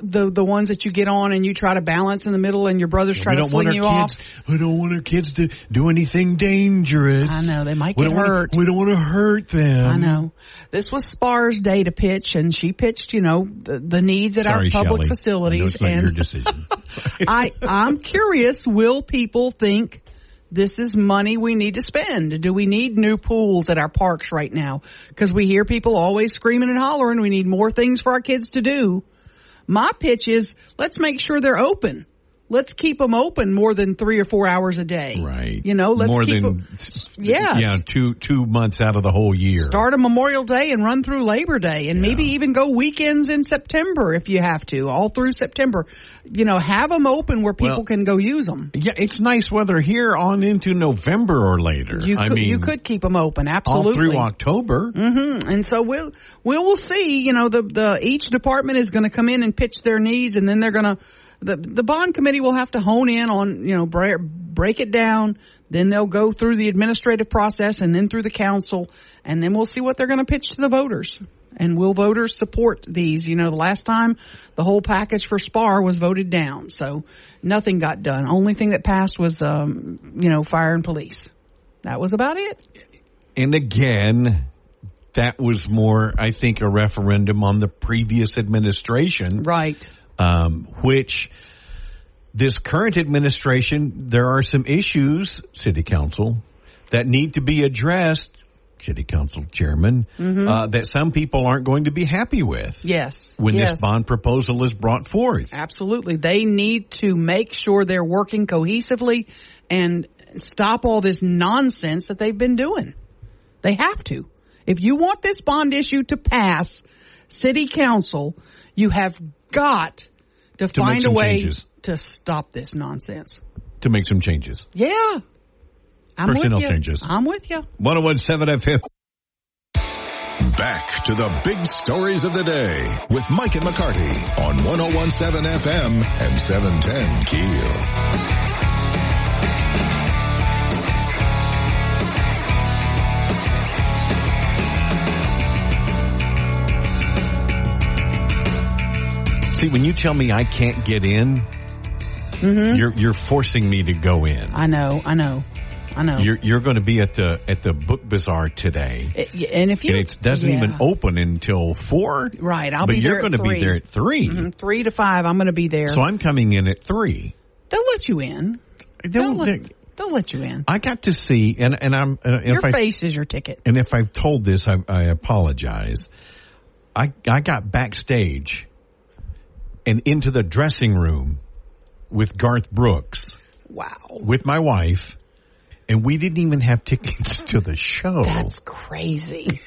[SPEAKER 3] the the ones that you get on and you try to balance in the middle and your brothers try to sling you
[SPEAKER 2] kids.
[SPEAKER 3] off.
[SPEAKER 2] We don't want our kids to do anything dangerous.
[SPEAKER 3] I know, they might
[SPEAKER 2] we
[SPEAKER 3] get
[SPEAKER 2] don't wanna-
[SPEAKER 3] hurt.
[SPEAKER 2] we don't want to hurt them.
[SPEAKER 3] I know. This was Spar's day to pitch, and she pitched, you know, the, the needs at
[SPEAKER 2] Sorry,
[SPEAKER 3] our public
[SPEAKER 2] Shelley.
[SPEAKER 3] facilities.
[SPEAKER 2] I know it's not
[SPEAKER 3] and. I I'm curious. Will people think this is money we need to spend? Do we need new pools at our parks right now? Because we hear people always screaming and hollering. We need more things for our kids to do. My pitch is let's make sure they're open. Let's keep them open more than three or four hours a day.
[SPEAKER 2] right.
[SPEAKER 3] You know, let's
[SPEAKER 2] more
[SPEAKER 3] keep
[SPEAKER 2] than
[SPEAKER 3] 'em- Yes.
[SPEAKER 2] yeah, two two months out of the whole year.
[SPEAKER 3] Start a Memorial Day and run through Labor Day and maybe even go weekends in September if you have to, all through September. You know, have them open where people
[SPEAKER 2] Well,
[SPEAKER 3] can go use them.
[SPEAKER 2] Yeah, it's nice weather here on into November or later.
[SPEAKER 3] You
[SPEAKER 2] I
[SPEAKER 3] could,
[SPEAKER 2] mean,
[SPEAKER 3] you could keep them open, absolutely.
[SPEAKER 2] all through October.
[SPEAKER 3] hmm And so we'll, we will see, you know, the, the, each department is going to come in and pitch their needs and then they're going to, the, the bond committee will have to hone in on, you know, break, break it down. Then they'll go through the administrative process and then through the council and then we'll see what they're going to pitch to the voters. And will voters support these? You know, the last time the whole package for SPAR was voted down. So nothing got done. Only thing that passed was, um, you know, fire and police. That was about it.
[SPEAKER 2] And again, that was more, I think, a referendum on the previous administration.
[SPEAKER 3] Right.
[SPEAKER 2] Um, which this current administration, there are some issues, city council, that need to be addressed, city council chairman, uh, that some people aren't going to be happy with
[SPEAKER 3] Yes.
[SPEAKER 2] when
[SPEAKER 3] yes.
[SPEAKER 2] this bond proposal is brought forth.
[SPEAKER 3] Absolutely. They need to make sure they're working cohesively and stop all this nonsense that they've been doing. They have to. If you want this bond issue to pass city council, you have got to,
[SPEAKER 2] make
[SPEAKER 3] find a way
[SPEAKER 2] changes.
[SPEAKER 3] to stop this nonsense.
[SPEAKER 2] To make some changes.
[SPEAKER 3] Yeah. I'm
[SPEAKER 2] Personnel
[SPEAKER 3] with you.
[SPEAKER 2] changes.
[SPEAKER 3] I'm with you.
[SPEAKER 2] 1017 FM.
[SPEAKER 1] Back to the big stories of the day with Mike and McCarty on 1017 FM and 710 Keel.
[SPEAKER 2] See, when you tell me I can't get in, you're, you're forcing me to go in.
[SPEAKER 3] I know. I know. I know.
[SPEAKER 2] You're, you're going to be at the, at the book bazaar today.
[SPEAKER 3] It- and if you
[SPEAKER 2] and it doesn't
[SPEAKER 3] Yeah.
[SPEAKER 2] even open until four.
[SPEAKER 3] Right, I'll
[SPEAKER 2] but
[SPEAKER 3] be
[SPEAKER 2] you're going to be there at 3
[SPEAKER 3] Mhm, three to five, I'm going to be there.
[SPEAKER 2] So I'm coming in at three.
[SPEAKER 3] They'll let you in. They'll let, they'll let you in.
[SPEAKER 2] I got to see, and and I'm uh, if
[SPEAKER 3] Your
[SPEAKER 2] I
[SPEAKER 3] face is your ticket.
[SPEAKER 2] and if I've told this, I, I apologize. I I got backstage and into the dressing room with Garth Brooks
[SPEAKER 3] Wow.
[SPEAKER 2] with my wife, and we didn't even have tickets to the show.
[SPEAKER 3] That's crazy.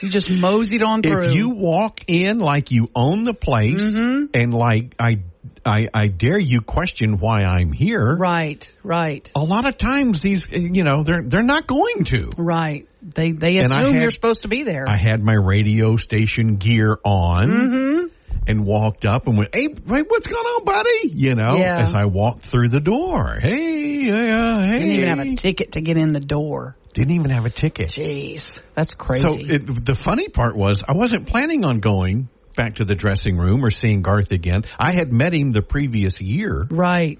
[SPEAKER 3] You just moseyed on through.
[SPEAKER 2] if you walk in like you own the place
[SPEAKER 3] Mm-hmm.
[SPEAKER 2] and like I, I I dare you question why I'm here.
[SPEAKER 3] right, right,
[SPEAKER 2] A lot of times these you know they're they're not going to.
[SPEAKER 3] right. They they assume
[SPEAKER 2] had-
[SPEAKER 3] you're supposed to be there.
[SPEAKER 2] I had my radio station gear on.
[SPEAKER 3] Mm-hmm.
[SPEAKER 2] And walked up and went, "Hey, what's going on, buddy?" You know,
[SPEAKER 3] Yeah.
[SPEAKER 2] as I walked through the door. Hey, uh, hey.
[SPEAKER 3] Didn't even have a ticket to get in the door.
[SPEAKER 2] Didn't even have a ticket.
[SPEAKER 3] Jeez, that's crazy.
[SPEAKER 2] So it, the funny part was, I wasn't planning on going back to the dressing room or seeing Garth again. I had met him the previous year.
[SPEAKER 3] right.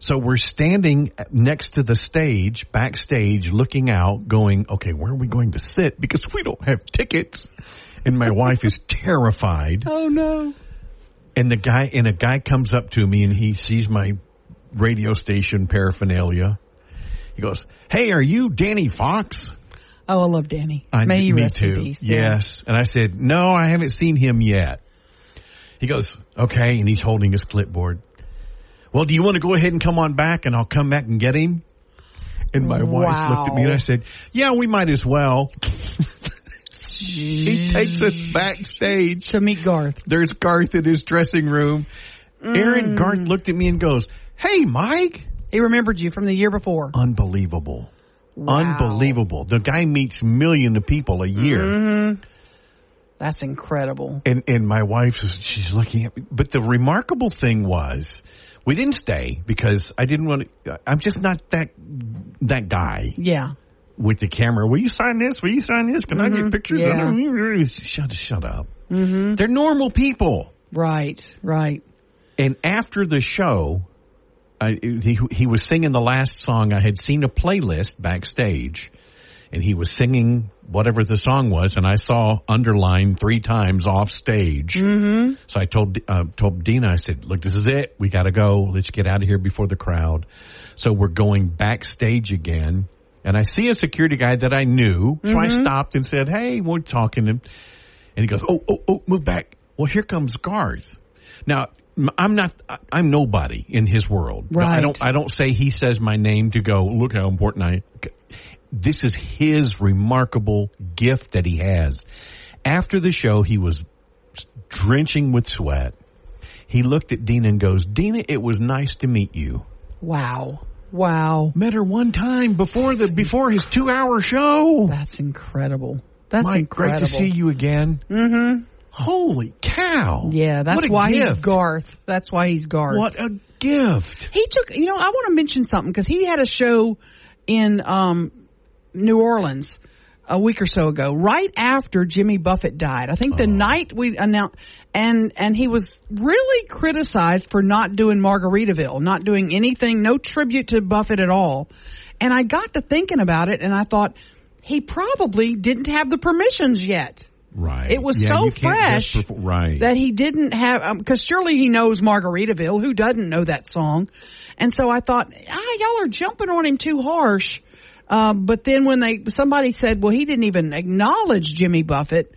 [SPEAKER 2] So we're standing next to the stage, backstage, looking out, going, okay, where are we going to sit? Because we don't have tickets. And my wife is terrified.
[SPEAKER 3] Oh no.
[SPEAKER 2] And the guy, and a guy comes up to me and he sees my radio station paraphernalia. He goes, hey, are you Danny Fox?
[SPEAKER 3] Oh, I love Danny.
[SPEAKER 2] I,
[SPEAKER 3] May
[SPEAKER 2] me
[SPEAKER 3] rest
[SPEAKER 2] too.
[SPEAKER 3] in peace. Yeah.
[SPEAKER 2] Yes. And I said, no, I haven't seen him yet. He goes, okay. And he's holding his clipboard. Well, do you want to go ahead and come on back and I'll come back and get him? And my wife looked at me and I said, yeah, we might as well. he takes us backstage.
[SPEAKER 3] To meet Garth.
[SPEAKER 2] There's Garth in his dressing room.
[SPEAKER 3] Mm.
[SPEAKER 2] Aaron Garth looked at me and goes, hey, Mike.
[SPEAKER 3] He remembered you from the year before.
[SPEAKER 2] Unbelievable.
[SPEAKER 3] Wow.
[SPEAKER 2] Unbelievable. The guy meets millions of people a year.
[SPEAKER 3] Mm-hmm. That's incredible.
[SPEAKER 2] And and my wife she's looking at me. But the remarkable thing was we didn't stay because I didn't want to I'm just not that that guy
[SPEAKER 3] Yeah.
[SPEAKER 2] With the camera. Will you sign this? Will you sign this? Can I get pictures?
[SPEAKER 3] Mm-hmm. yeah.
[SPEAKER 2] Shut shut up. Mm-hmm. They're normal people.
[SPEAKER 3] Right. Right.
[SPEAKER 2] And after the show, I, he he was singing the last song. I had seen a playlist backstage, and he was singing whatever the song was, and I saw underlined three times off stage. Mm-hmm. So I told uh, told Dina, I said, "Look, this is it. We got to go. Let's get out of here before the crowd." So we're going backstage again, and I see a security guy that I knew. So I mm-hmm. stopped and said, "Hey, we're talking." And he goes, "Oh, oh, oh, move back." Well, here comes Garth. Now, I'm not. I- I'm nobody in his world. I
[SPEAKER 3] Right.
[SPEAKER 2] don't. I don't say he says my name to go. Look how important I. This is his remarkable gift that he has. After the show, he was drenching with sweat. He looked at Dina and goes, "Dina, it was nice to meet you."
[SPEAKER 3] Wow. Wow.
[SPEAKER 2] Met her one time before the before his two hour show.
[SPEAKER 3] That's incredible. That's
[SPEAKER 2] Mike,
[SPEAKER 3] incredible.
[SPEAKER 2] great to see you again. Mm-hmm. Holy cow!
[SPEAKER 3] Yeah, that's why he's. Garth. That's why he's Garth.
[SPEAKER 2] What a gift!
[SPEAKER 3] He took, you know, I want to mention something because he had a show in um, New Orleans a week or so ago, right after Jimmy Buffett died. I think the night we announced, and and he was really criticized for not doing Margaritaville, not doing anything, no tribute to Buffett at all. And I got to thinking about it, and I thought he probably didn't have the permissions yet.
[SPEAKER 2] Right.
[SPEAKER 3] It was
[SPEAKER 2] Yeah,
[SPEAKER 3] so fresh
[SPEAKER 2] perfor- right.
[SPEAKER 3] that he didn't have because surely he knows Margaritaville. Who doesn't know that song? And so I thought, ah, y'all are jumping on him too harsh. Um, but then when they somebody said, well, he didn't even acknowledge Jimmy Buffett.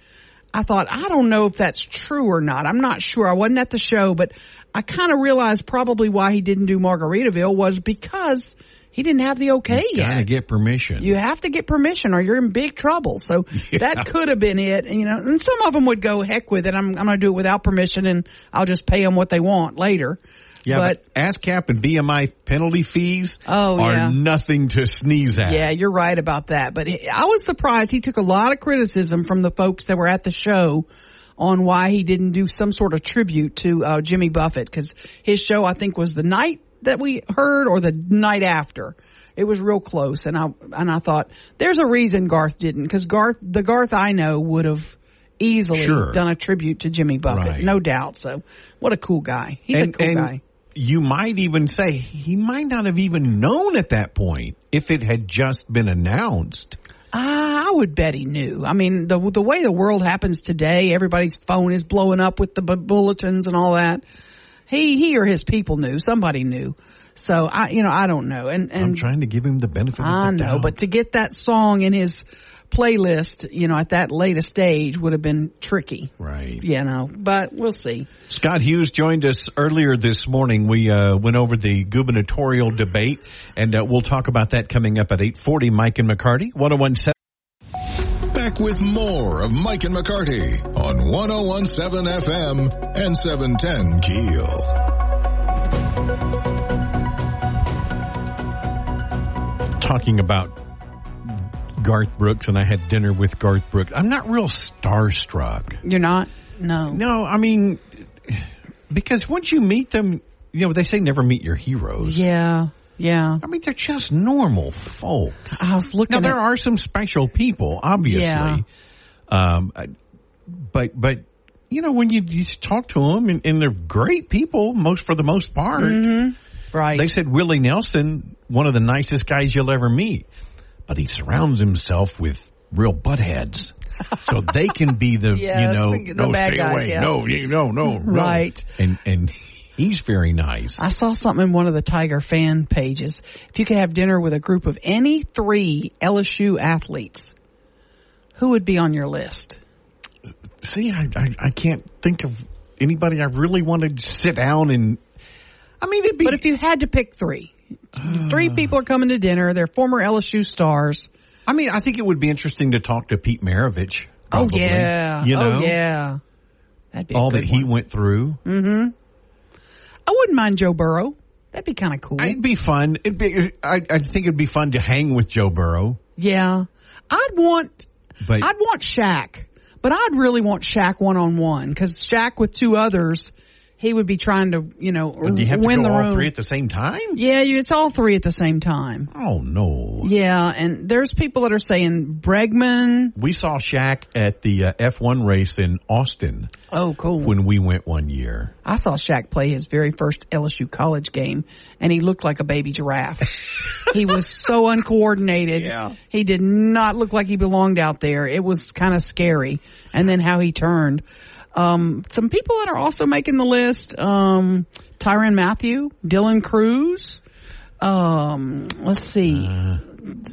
[SPEAKER 3] I thought, I don't know if that's true or not. I'm not sure. I wasn't at the show, but I kind of realized probably why he didn't do Margaritaville was because he didn't have the okay yet.
[SPEAKER 2] Gotta get permission.
[SPEAKER 3] You have to get permission or you're in big trouble. So that could have been it. And, you know, and some of them would go, heck with it. I'm, I'm going to do it without permission and I'll just pay them what they want later.
[SPEAKER 2] Yeah,
[SPEAKER 3] but,
[SPEAKER 2] but, ASCAP and BMI penalty fees
[SPEAKER 3] Oh,
[SPEAKER 2] are
[SPEAKER 3] yeah.
[SPEAKER 2] nothing to sneeze at.
[SPEAKER 3] yeah, you're right about that. But I was surprised. He took a lot of criticism from the folks that were at the show on why he didn't do some sort of tribute to uh, Jimmy Buffett because his show, I think, was the night that we heard or the night after. It was real close, and I and I thought there's a reason Garth didn't because Garth, the Garth I know, would have easily
[SPEAKER 2] Sure.
[SPEAKER 3] done a tribute to Jimmy Buffett,
[SPEAKER 2] Right.
[SPEAKER 3] no doubt. So, what a cool guy! He's a cool guy.
[SPEAKER 2] You might even say he might not have even known at that point if it had just been announced.
[SPEAKER 3] Ah, I would bet he knew. I mean, the the way the world happens today, everybody's phone is blowing up with the bu- bulletins and all that. He he or his people knew. Somebody knew. So I, you know, I don't know. And
[SPEAKER 2] I'm trying to give him the benefit
[SPEAKER 3] I
[SPEAKER 2] of the
[SPEAKER 3] know,
[SPEAKER 2] doubt.
[SPEAKER 3] but to get that song in his playlist, you know, at that later stage would have been tricky.
[SPEAKER 2] right.
[SPEAKER 3] You know, but we'll see.
[SPEAKER 2] Scott Hughes joined us earlier this morning. We uh, went over the gubernatorial debate, and uh, we'll talk about that coming up at 840. Mike and McCarty, 1017.
[SPEAKER 1] Back with more of Mike and McCarty on 1017 FM and 710 Keel.
[SPEAKER 2] talking about Garth Brooks and I had dinner with Garth Brooks. I'm not real starstruck.
[SPEAKER 3] You're not? No.
[SPEAKER 2] No, I mean, because once you meet them, you know, they say never meet your heroes.
[SPEAKER 3] Yeah. Yeah.
[SPEAKER 2] I mean, they're just normal folks.
[SPEAKER 3] I was looking
[SPEAKER 2] Now there
[SPEAKER 3] at,
[SPEAKER 2] are some special people, obviously.
[SPEAKER 3] Yeah.
[SPEAKER 2] Um, but but you know when you, you talk to them and, and they're great people, most for the most part.
[SPEAKER 3] right.
[SPEAKER 2] They said Willie Nelson, one of the nicest guys you'll ever meet, but he surrounds himself with real buttheads. so they can be the
[SPEAKER 3] Yes,
[SPEAKER 2] you know
[SPEAKER 3] the- the
[SPEAKER 2] no
[SPEAKER 3] bad
[SPEAKER 2] stay
[SPEAKER 3] guys,
[SPEAKER 2] away
[SPEAKER 3] yeah.
[SPEAKER 2] no you- no no no
[SPEAKER 3] Right.
[SPEAKER 2] and and he's very nice
[SPEAKER 3] I saw something in one of the Tiger fan pages. If you could have dinner with a group of any three LSU athletes, who would be on your list?
[SPEAKER 2] see I, I I can't think of anybody I really wanted to sit down and I mean it'd be
[SPEAKER 3] But if you had to pick three, three people are coming to dinner. They're former LSU stars.
[SPEAKER 2] I mean I think it would be interesting to talk to Pete Maravich
[SPEAKER 3] Oh
[SPEAKER 2] probably,
[SPEAKER 3] yeah.
[SPEAKER 2] you know
[SPEAKER 3] Oh yeah. That'd be
[SPEAKER 2] all that he went through Hmm.
[SPEAKER 3] I wouldn't mind Joe Burrow. That'd be kind of cool.
[SPEAKER 2] it'd be fun it'd be I I think it'd be fun to hang with Joe Burrow
[SPEAKER 3] yeah. I'd want
[SPEAKER 2] but
[SPEAKER 3] I'd want Shaq, but I'd really want Shaq one on one because Shaq with two others, he would be trying to you know
[SPEAKER 2] do you have to go
[SPEAKER 3] the
[SPEAKER 2] all
[SPEAKER 3] room.
[SPEAKER 2] three at the same time
[SPEAKER 3] yeah, you, it's all three at the same time.
[SPEAKER 2] oh no
[SPEAKER 3] Yeah, and there's people that are saying Bregman.
[SPEAKER 2] We saw Shaq at the uh, F1 race in Austin
[SPEAKER 3] Oh, cool.
[SPEAKER 2] when we went one year.
[SPEAKER 3] I saw Shaq play his very first LSU college game, and he looked like a baby giraffe. he was so uncoordinated.
[SPEAKER 2] Yeah.
[SPEAKER 3] He did not look like he belonged out there. It was kind of scary. And then how he turned. Um, some people that are also making the list, um, Tyrann Mathieu, Dylan Cruz, um, let's see,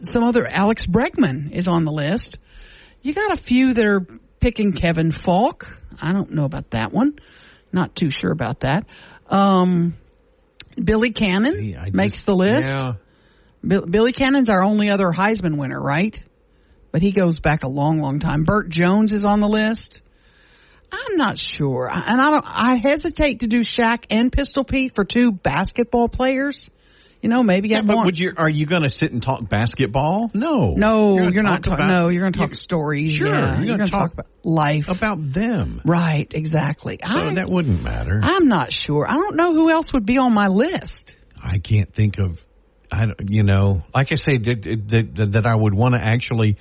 [SPEAKER 3] some other, Alex Bregman is on the list. You got a few that are picking Kevin Faulk. I don't know about that one. Not too sure about that. Um, Billy Cannon
[SPEAKER 2] See,
[SPEAKER 3] makes
[SPEAKER 2] just-
[SPEAKER 3] the list.
[SPEAKER 2] Yeah.
[SPEAKER 3] Bill, Billy Cannon's our only other Heisman winner, right? But he goes back a long, long time. Bert Jones is on the list. I'm not sure, and I don't. I hesitate to do Shaq and Pistol Pete for two basketball players. You know, maybe
[SPEAKER 2] Yeah,
[SPEAKER 3] I'd
[SPEAKER 2] but
[SPEAKER 3] want.
[SPEAKER 2] would you? Are you going to sit and talk basketball? No,
[SPEAKER 3] no, you're,
[SPEAKER 2] gonna
[SPEAKER 3] not.
[SPEAKER 2] talk
[SPEAKER 3] Talk,
[SPEAKER 2] about-
[SPEAKER 3] no, you're going to talk
[SPEAKER 2] you-
[SPEAKER 3] stories.
[SPEAKER 2] Sure,
[SPEAKER 3] yeah.
[SPEAKER 2] you're
[SPEAKER 3] you're
[SPEAKER 2] gonna
[SPEAKER 3] talk,
[SPEAKER 2] talk
[SPEAKER 3] about life.
[SPEAKER 2] about them.
[SPEAKER 3] right, exactly.
[SPEAKER 2] So
[SPEAKER 3] I,
[SPEAKER 2] that wouldn't matter.
[SPEAKER 3] I'm not sure. I don't know who else would be on my list.
[SPEAKER 2] I can't think of. I don't- you know, like I say, that, that, that I would want to actually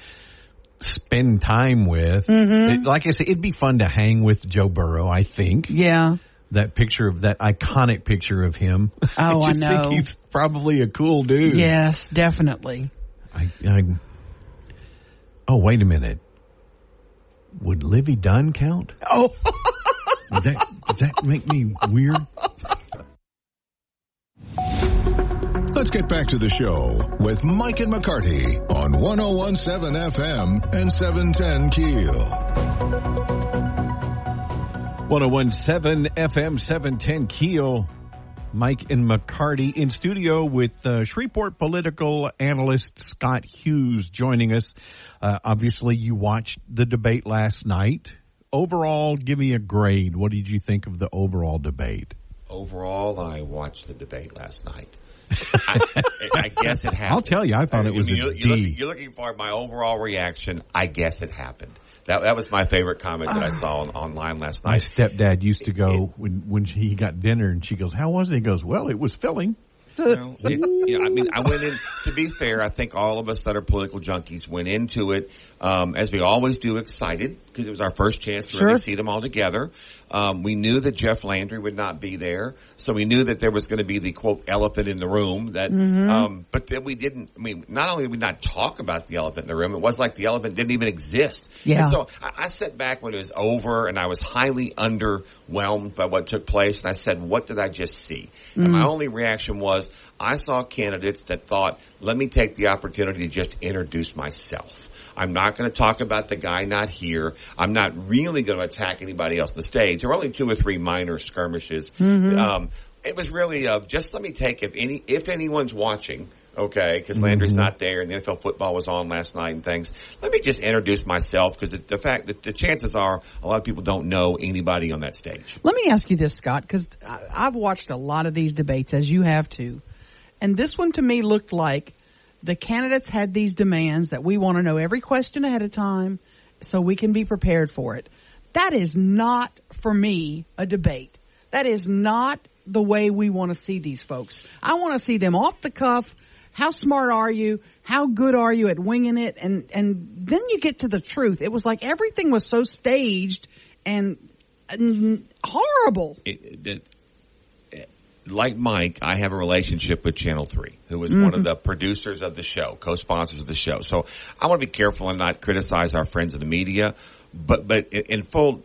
[SPEAKER 2] spend time with.
[SPEAKER 3] Mm-hmm.
[SPEAKER 2] It- like I say, it'd be fun to hang with Joe Burrow. I think.
[SPEAKER 3] Yeah.
[SPEAKER 2] that picture of that iconic picture of him.
[SPEAKER 3] Oh, I
[SPEAKER 2] just
[SPEAKER 3] know.
[SPEAKER 2] think he's probably a cool dude.
[SPEAKER 3] Yes, definitely.
[SPEAKER 2] I, I, oh, wait a minute. Would Livvy Dunne count?
[SPEAKER 3] Oh,
[SPEAKER 2] Would that, does that make me weird?
[SPEAKER 1] Let's get back to the show with Mike and McCarty on 1017 FM and 710 Keel.
[SPEAKER 2] 1017 FM 710 Keel. Mike and McCarty in studio with uh, Shreveport political analyst Scott Hughes joining us. Uh, obviously, you watched the debate last night. Overall, give me a grade. What did you think of the overall debate?
[SPEAKER 6] Overall, I watched the debate last night. I, I guess it happened.
[SPEAKER 2] I'll tell you, I thought it was a
[SPEAKER 6] you're,
[SPEAKER 2] D.
[SPEAKER 6] looking, you're looking for my overall reaction. I guess it happened. That that was my favorite comment that I saw on, online last night.
[SPEAKER 2] My stepdad used to go when when he got dinner, and she goes, "How was it?" He goes, "Well, it was filling."
[SPEAKER 6] You know, it, you know, I mean, I went in. To be fair, I think all of us that are political junkies went into it um, as we always do, excited because it was our first chance to
[SPEAKER 3] Sure.
[SPEAKER 6] really see them all together. Um, we knew that Jeff Landry would not be there, so we knew that there was going to be the quote elephant in the room. That, um, but then we didn't. I mean, not only did we not talk about the elephant in the room, it was like the elephant didn't even exist.
[SPEAKER 3] Yeah.
[SPEAKER 6] And so I, I sat back when it was over, and I was highly underwhelmed by what took place, and I said, "What did I just see?" And my only reaction was, I saw candidates that thought, "Let me take the opportunity to just introduce myself." I'm not going to talk about the guy not here. I'm not really going to attack anybody else on the stage. There were only two or three minor skirmishes. Um, it was really uh, just let me take if any if anyone's watching. Okay, because Landry's not there, and the NFL football was on last night and things. Let me just introduce myself because the, the fact that the chances are a lot of people don't know anybody on that stage.
[SPEAKER 3] Let me ask you this, Scott, because I've watched a lot of these debates, as you have too. And this one to me looked like the candidates had these demands that we want to know every question ahead of time so we can be prepared for it. That is not for me a debate. That is not the way we want to see these folks. I want to see them off the cuff. How smart are you? How good are you at winging it? And, and then you get to the truth. It was like everything was so staged and, horrible.
[SPEAKER 6] It, it, like Mike, I have a relationship with Channel 3, who is mm-hmm. one of the producers of the show, co-sponsors of the show. So I want to be careful and not criticize our friends in the media, but, but in full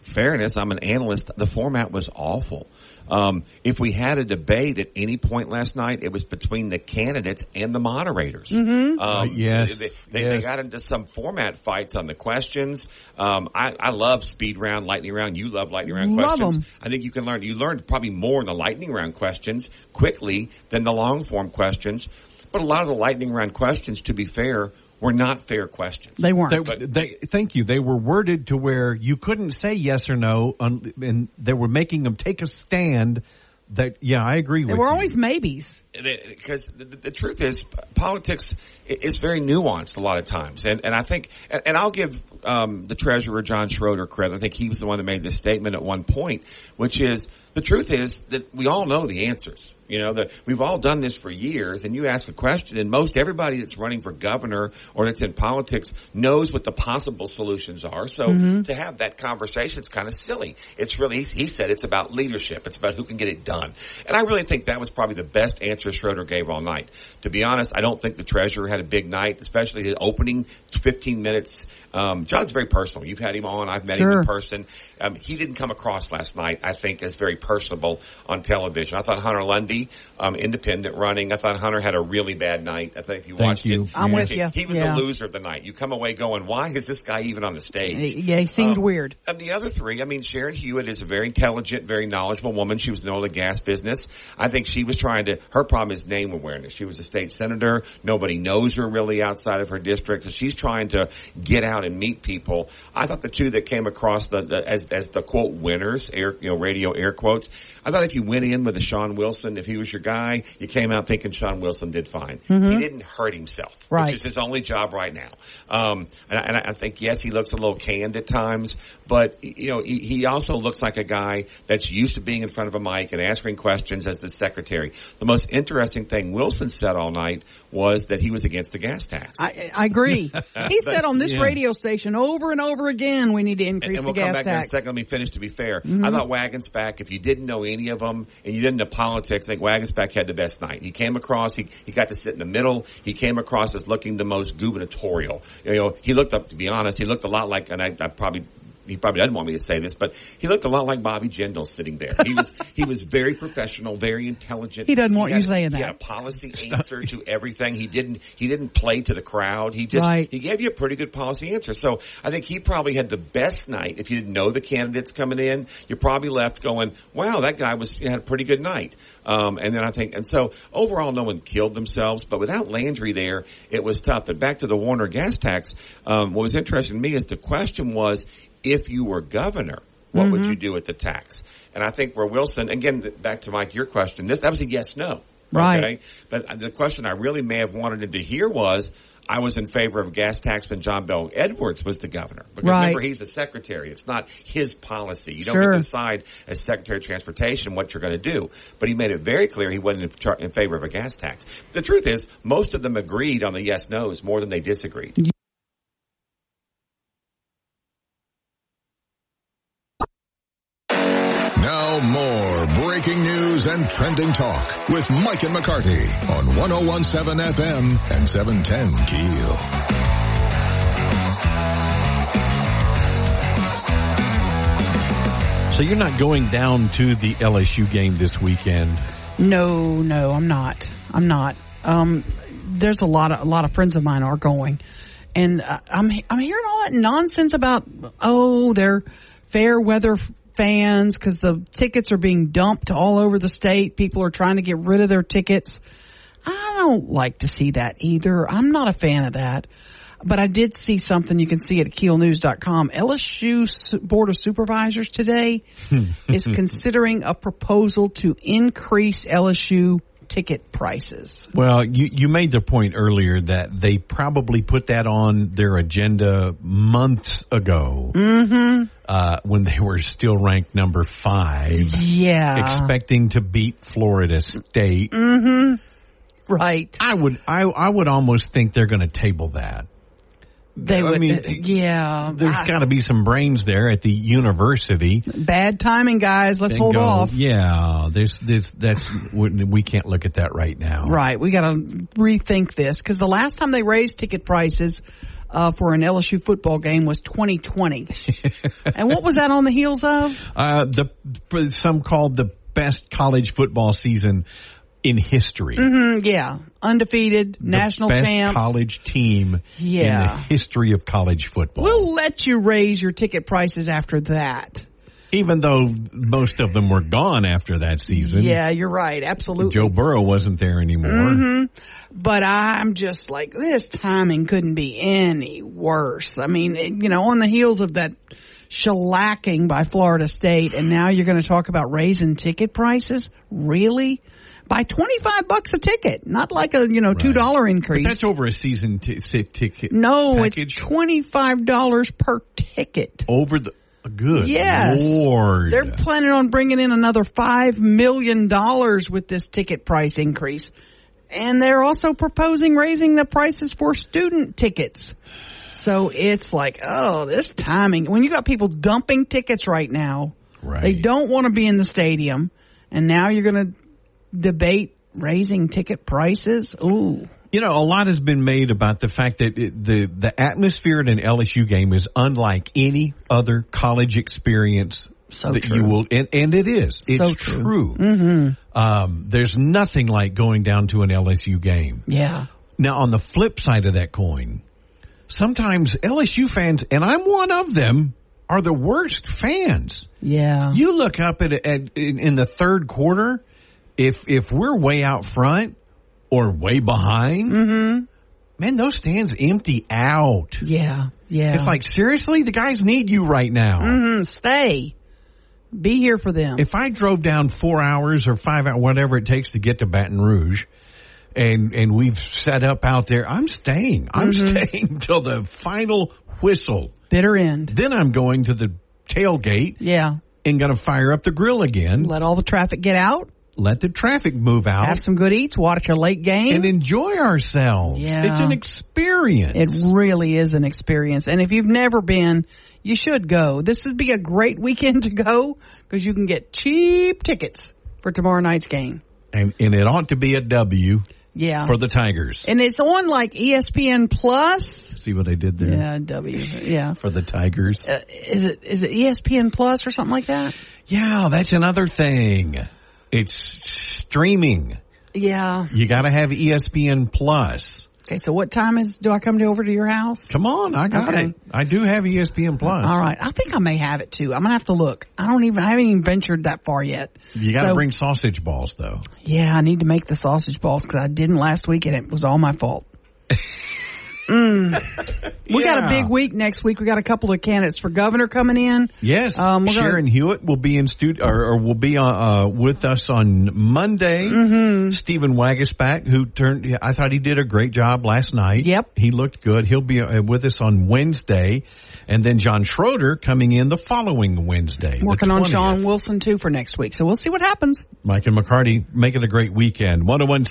[SPEAKER 6] fairness, I'm an analyst. The format was awful. Um, if we had a debate at any point last night, it was between the candidates and the moderators.
[SPEAKER 3] Mm-hmm.
[SPEAKER 2] Um, uh, yes.
[SPEAKER 6] They, they,
[SPEAKER 2] yes.
[SPEAKER 6] they, got into some format fights on the questions. Um, I, I, love speed round, lightning round. You love lightning round
[SPEAKER 3] love
[SPEAKER 6] questions.
[SPEAKER 3] Them.
[SPEAKER 6] I think you can learn. You learned probably more in the lightning round questions quickly than the long form questions. But a lot of the lightning round questions, to be fair, were not fair questions.
[SPEAKER 3] They weren't.
[SPEAKER 2] They, but they, thank you. They were worded to where you couldn't say yes or no, and they were making them take a stand. That yeah, I agree
[SPEAKER 3] they
[SPEAKER 2] with.
[SPEAKER 3] They were
[SPEAKER 2] you.
[SPEAKER 3] always maybes
[SPEAKER 6] because the, the, truth is politics is very nuanced a lot of times, and and I think and, and I'll give um, the treasurer John Schroder credit. I think he was the one that made this statement at one point, which is the truth is that we all know the answers. You know, that we've all done this for years and you ask a question and most everybody that's running for governor or that's in politics knows what the possible solutions are. So mm-hmm. to have that conversation, it's kind of silly. It's really, he said it's about leadership. It's about who can get it done. And I really think that was probably the best answer Schroder gave all night. To be honest, I don't think the treasurer had a big night, especially his opening 15 minutes. Um, John's very personal. You've had him on. I've met
[SPEAKER 3] sure.
[SPEAKER 6] him in person. Um, he didn't come across last night, I think, as very personable on television. I thought Hunter Lundy, um, independent running, I thought Hunter had a really bad night. I think if you
[SPEAKER 2] Thank
[SPEAKER 6] watched
[SPEAKER 2] you.
[SPEAKER 6] it,
[SPEAKER 3] I'm
[SPEAKER 6] he,
[SPEAKER 3] with you.
[SPEAKER 6] He was
[SPEAKER 3] yeah.
[SPEAKER 6] the loser of the night. You come away going, why is this guy even on the stage?
[SPEAKER 3] Yeah, he seemed
[SPEAKER 6] um,
[SPEAKER 3] weird.
[SPEAKER 6] And the other three, I mean, Sharon Hewitt is a very intelligent, very knowledgeable woman. She was in the oil and gas business. I think she was trying to, her problem is name awareness. She was a state senator. Nobody knows her really outside of her district. So she's trying to get out and meet people. I thought the two that came across the, the as, as the quote winners, air, you know, radio air quotes. I thought if you went in with a Shawn Wilson, if he was your guy, you came out thinking Shawn Wilson did fine.
[SPEAKER 3] Mm-hmm.
[SPEAKER 6] He didn't hurt himself,
[SPEAKER 3] right.
[SPEAKER 6] which is his only job right now. Um, and, I, and I think yes, he looks a little canned at times, but you know, he, he also looks like a guy that's used to being in front of a mic and answering questions as the secretary. The most interesting thing Wilson said all night was that he was against the gas tax.
[SPEAKER 3] I, I agree. he said on this yeah. radio station over and over again, we need to increase
[SPEAKER 6] and, and we'll
[SPEAKER 3] the gas
[SPEAKER 6] come back
[SPEAKER 3] tax.
[SPEAKER 6] in a second. Let me finish. To be fair,
[SPEAKER 3] mm-hmm.
[SPEAKER 6] I thought Waguespack. If you didn't know any of them and you didn't know politics, I think Waguespack had the best night. He came across. He he got to sit in the middle. He came across as looking the most gubernatorial. You know, he looked up. To be honest, he looked a lot like, and I, I probably he probably doesn't want me to say this, but he looked a lot like Bobby Jindal sitting there. He was he was very professional, very intelligent.
[SPEAKER 3] He doesn't want
[SPEAKER 6] had,
[SPEAKER 3] you saying that.
[SPEAKER 6] He had a policy answer to everything. He didn't he didn't play to the crowd. He just
[SPEAKER 3] right.
[SPEAKER 6] he gave you a pretty good policy answer. So I think he probably had the best night. If you didn't know the candidates coming in, you probably left going, "Wow, that guy was had a pretty good night." Um, and then I think, and so overall, no one killed themselves. But without Landry there, it was tough. But back to the Warner gas tax. Um, what was interesting to me is the question was if you were governor, what mm-hmm. would you do with the tax? And I think where Wilson, again, back to Mike, your question, this, that was a yes, no.
[SPEAKER 3] Right.
[SPEAKER 6] Okay? But the question I really may have wanted him to hear was, I was in favor of gas tax when John Bel Edwards was the governor. Because
[SPEAKER 3] right.
[SPEAKER 6] remember, he's the secretary. It's not his policy. You don't
[SPEAKER 3] sure.
[SPEAKER 6] get to decide as Secretary of Transportation what you're going to do. But he made it very clear he wasn't in favor of a gas tax. The truth is, most of them agreed on the yes nos more than they disagreed.
[SPEAKER 1] Now more breaking news and trending talk with Mike and McCarty on 1017 FM and 710 Keel.
[SPEAKER 2] So you're not going down to the LSU game this weekend?
[SPEAKER 3] No, no, I'm not. I'm not. Um, there's a lot of a lot of friends of mine are going, and uh, I'm I'm hearing all that nonsense about oh they're fair weather fans because the tickets are being dumped all over the state. People are trying to get rid of their tickets. I don't like to see that either. I'm not a fan of that. But I did see something you can see at keelnews.com. LSU Board of Supervisors today hmm. is considering a proposal to increase LSU ticket prices.
[SPEAKER 2] Well, you, you made the point earlier that they probably put that on their agenda months ago
[SPEAKER 3] Mm-hmm.
[SPEAKER 2] uh, when they were still ranked number five,
[SPEAKER 3] Yeah.
[SPEAKER 2] expecting to beat Florida State.
[SPEAKER 3] right.
[SPEAKER 2] I would I I would almost think they're going to table that.
[SPEAKER 3] They
[SPEAKER 2] I
[SPEAKER 3] would.
[SPEAKER 2] mean,
[SPEAKER 3] yeah.
[SPEAKER 2] There's
[SPEAKER 3] I-
[SPEAKER 2] got to be some brains there at the university.
[SPEAKER 3] bad timing, guys. Let's hold
[SPEAKER 2] go,
[SPEAKER 3] off.
[SPEAKER 2] Yeah, this this that's we can't look at that right now.
[SPEAKER 3] Right. We got to rethink this because the last time they raised ticket prices uh, for an LSU football game was 2020. and what was that on the heels of?
[SPEAKER 2] Uh, the some called the best college football season in history.
[SPEAKER 3] Mm, yeah. Undefeated,
[SPEAKER 2] The
[SPEAKER 3] national
[SPEAKER 2] best
[SPEAKER 3] champs.
[SPEAKER 2] college team in
[SPEAKER 3] Yeah.
[SPEAKER 2] the history of college football.
[SPEAKER 3] We'll let you raise your ticket prices after that.
[SPEAKER 2] Even though most of them were gone after that season.
[SPEAKER 3] Yeah, you're right. Absolutely.
[SPEAKER 2] Joe Burrow wasn't there anymore.
[SPEAKER 3] Mm-hmm. But I'm just like, this timing couldn't be any worse. I mean, it- you know, on the heels of that shellacking by Florida State, and now you're going to talk about raising ticket prices? Really? By 25 bucks a ticket, not like a, you know, $2 increase.
[SPEAKER 2] But that's over a season t- ticket.
[SPEAKER 3] no,
[SPEAKER 2] package.
[SPEAKER 3] it's $25 per ticket.
[SPEAKER 2] over the good
[SPEAKER 3] Yes.
[SPEAKER 2] lord.
[SPEAKER 3] They're planning on bringing in another $5 million with this ticket price increase. And they're also proposing raising the prices for student tickets. So it's like, oh, this timing. When you got people dumping tickets right now,
[SPEAKER 2] right.
[SPEAKER 3] they don't want to be in the stadium. And now you're going to debate raising ticket prices. Ooh.
[SPEAKER 2] You know, a lot has been made about the fact that it, the the atmosphere at an LSU game is unlike any other college experience
[SPEAKER 3] So
[SPEAKER 2] that
[SPEAKER 3] true.
[SPEAKER 2] you will, and, and it is. It's
[SPEAKER 3] So true.
[SPEAKER 2] true. Um, there's nothing like going down to an LSU game.
[SPEAKER 3] Yeah.
[SPEAKER 2] Now, on the flip side of that coin, sometimes LSU fans, and I'm one of them, are the worst fans.
[SPEAKER 3] Yeah.
[SPEAKER 2] You look up at, at in, in the third quarter, if if we're way out front or way behind, man, those stands empty out.
[SPEAKER 3] yeah. Yeah.
[SPEAKER 2] It's like seriously, the guys need you right now.
[SPEAKER 3] Mm, stay. Be here for them.
[SPEAKER 2] If I drove down four hours or five hours, whatever it takes to get to Baton Rouge, and and we've set up out there, I'm staying. I'm staying till the final whistle.
[SPEAKER 3] Bitter end.
[SPEAKER 2] Then I'm going to the tailgate
[SPEAKER 3] Yeah.
[SPEAKER 2] and going to fire up the grill again.
[SPEAKER 3] Let all the traffic get out.
[SPEAKER 2] Let the traffic move out.
[SPEAKER 3] Have some good eats. Watch a late game.
[SPEAKER 2] and enjoy ourselves.
[SPEAKER 3] Yeah.
[SPEAKER 2] It's an experience.
[SPEAKER 3] It really is an experience. And if you've never been, you should go. This would be a great weekend to go because you can get cheap tickets for tomorrow night's game.
[SPEAKER 2] and, and it ought to be a W
[SPEAKER 3] Yeah.
[SPEAKER 2] for the Tigers.
[SPEAKER 3] and it's on like ESPN Plus.
[SPEAKER 2] See what I did there
[SPEAKER 3] Yeah, W. Yeah.
[SPEAKER 2] for the Tigers.
[SPEAKER 3] Uh, is it is it ESPN Plus or something like that?
[SPEAKER 2] Yeah, that's another thing. It's streaming.
[SPEAKER 3] Yeah.
[SPEAKER 2] You got to have ESPN Plus.
[SPEAKER 3] Okay, so what time is do I come to over to your house?
[SPEAKER 2] Come on, I got
[SPEAKER 3] Okay.
[SPEAKER 2] it. I do have ESPN Plus.
[SPEAKER 3] All right, I think I may have it too. I'm gonna have to look. I don't even I haven't even ventured that far yet.
[SPEAKER 2] You got to
[SPEAKER 3] So-
[SPEAKER 2] bring sausage balls though.
[SPEAKER 3] Yeah, I need to make the sausage balls because I didn't last week and it was all my fault. Mm. We got a big week next week. We got a couple of candidates for governor coming in.
[SPEAKER 2] Yes,
[SPEAKER 3] Um, we're gonna-
[SPEAKER 2] Sharon Hewitt will be in studio or, or will be uh, uh, with us on Monday. Mm-hmm. Stephen Waguespack, who turned, I thought he did a great job last night.
[SPEAKER 3] Yep.
[SPEAKER 2] he looked good. He'll be uh, with us on Wednesday, and then John Schroder coming in the following Wednesday.
[SPEAKER 3] Working on
[SPEAKER 2] 20th.
[SPEAKER 3] Shawn Wilson too for next week. So we'll see what happens.
[SPEAKER 2] Mike and McCarty making a great weekend. One oh one.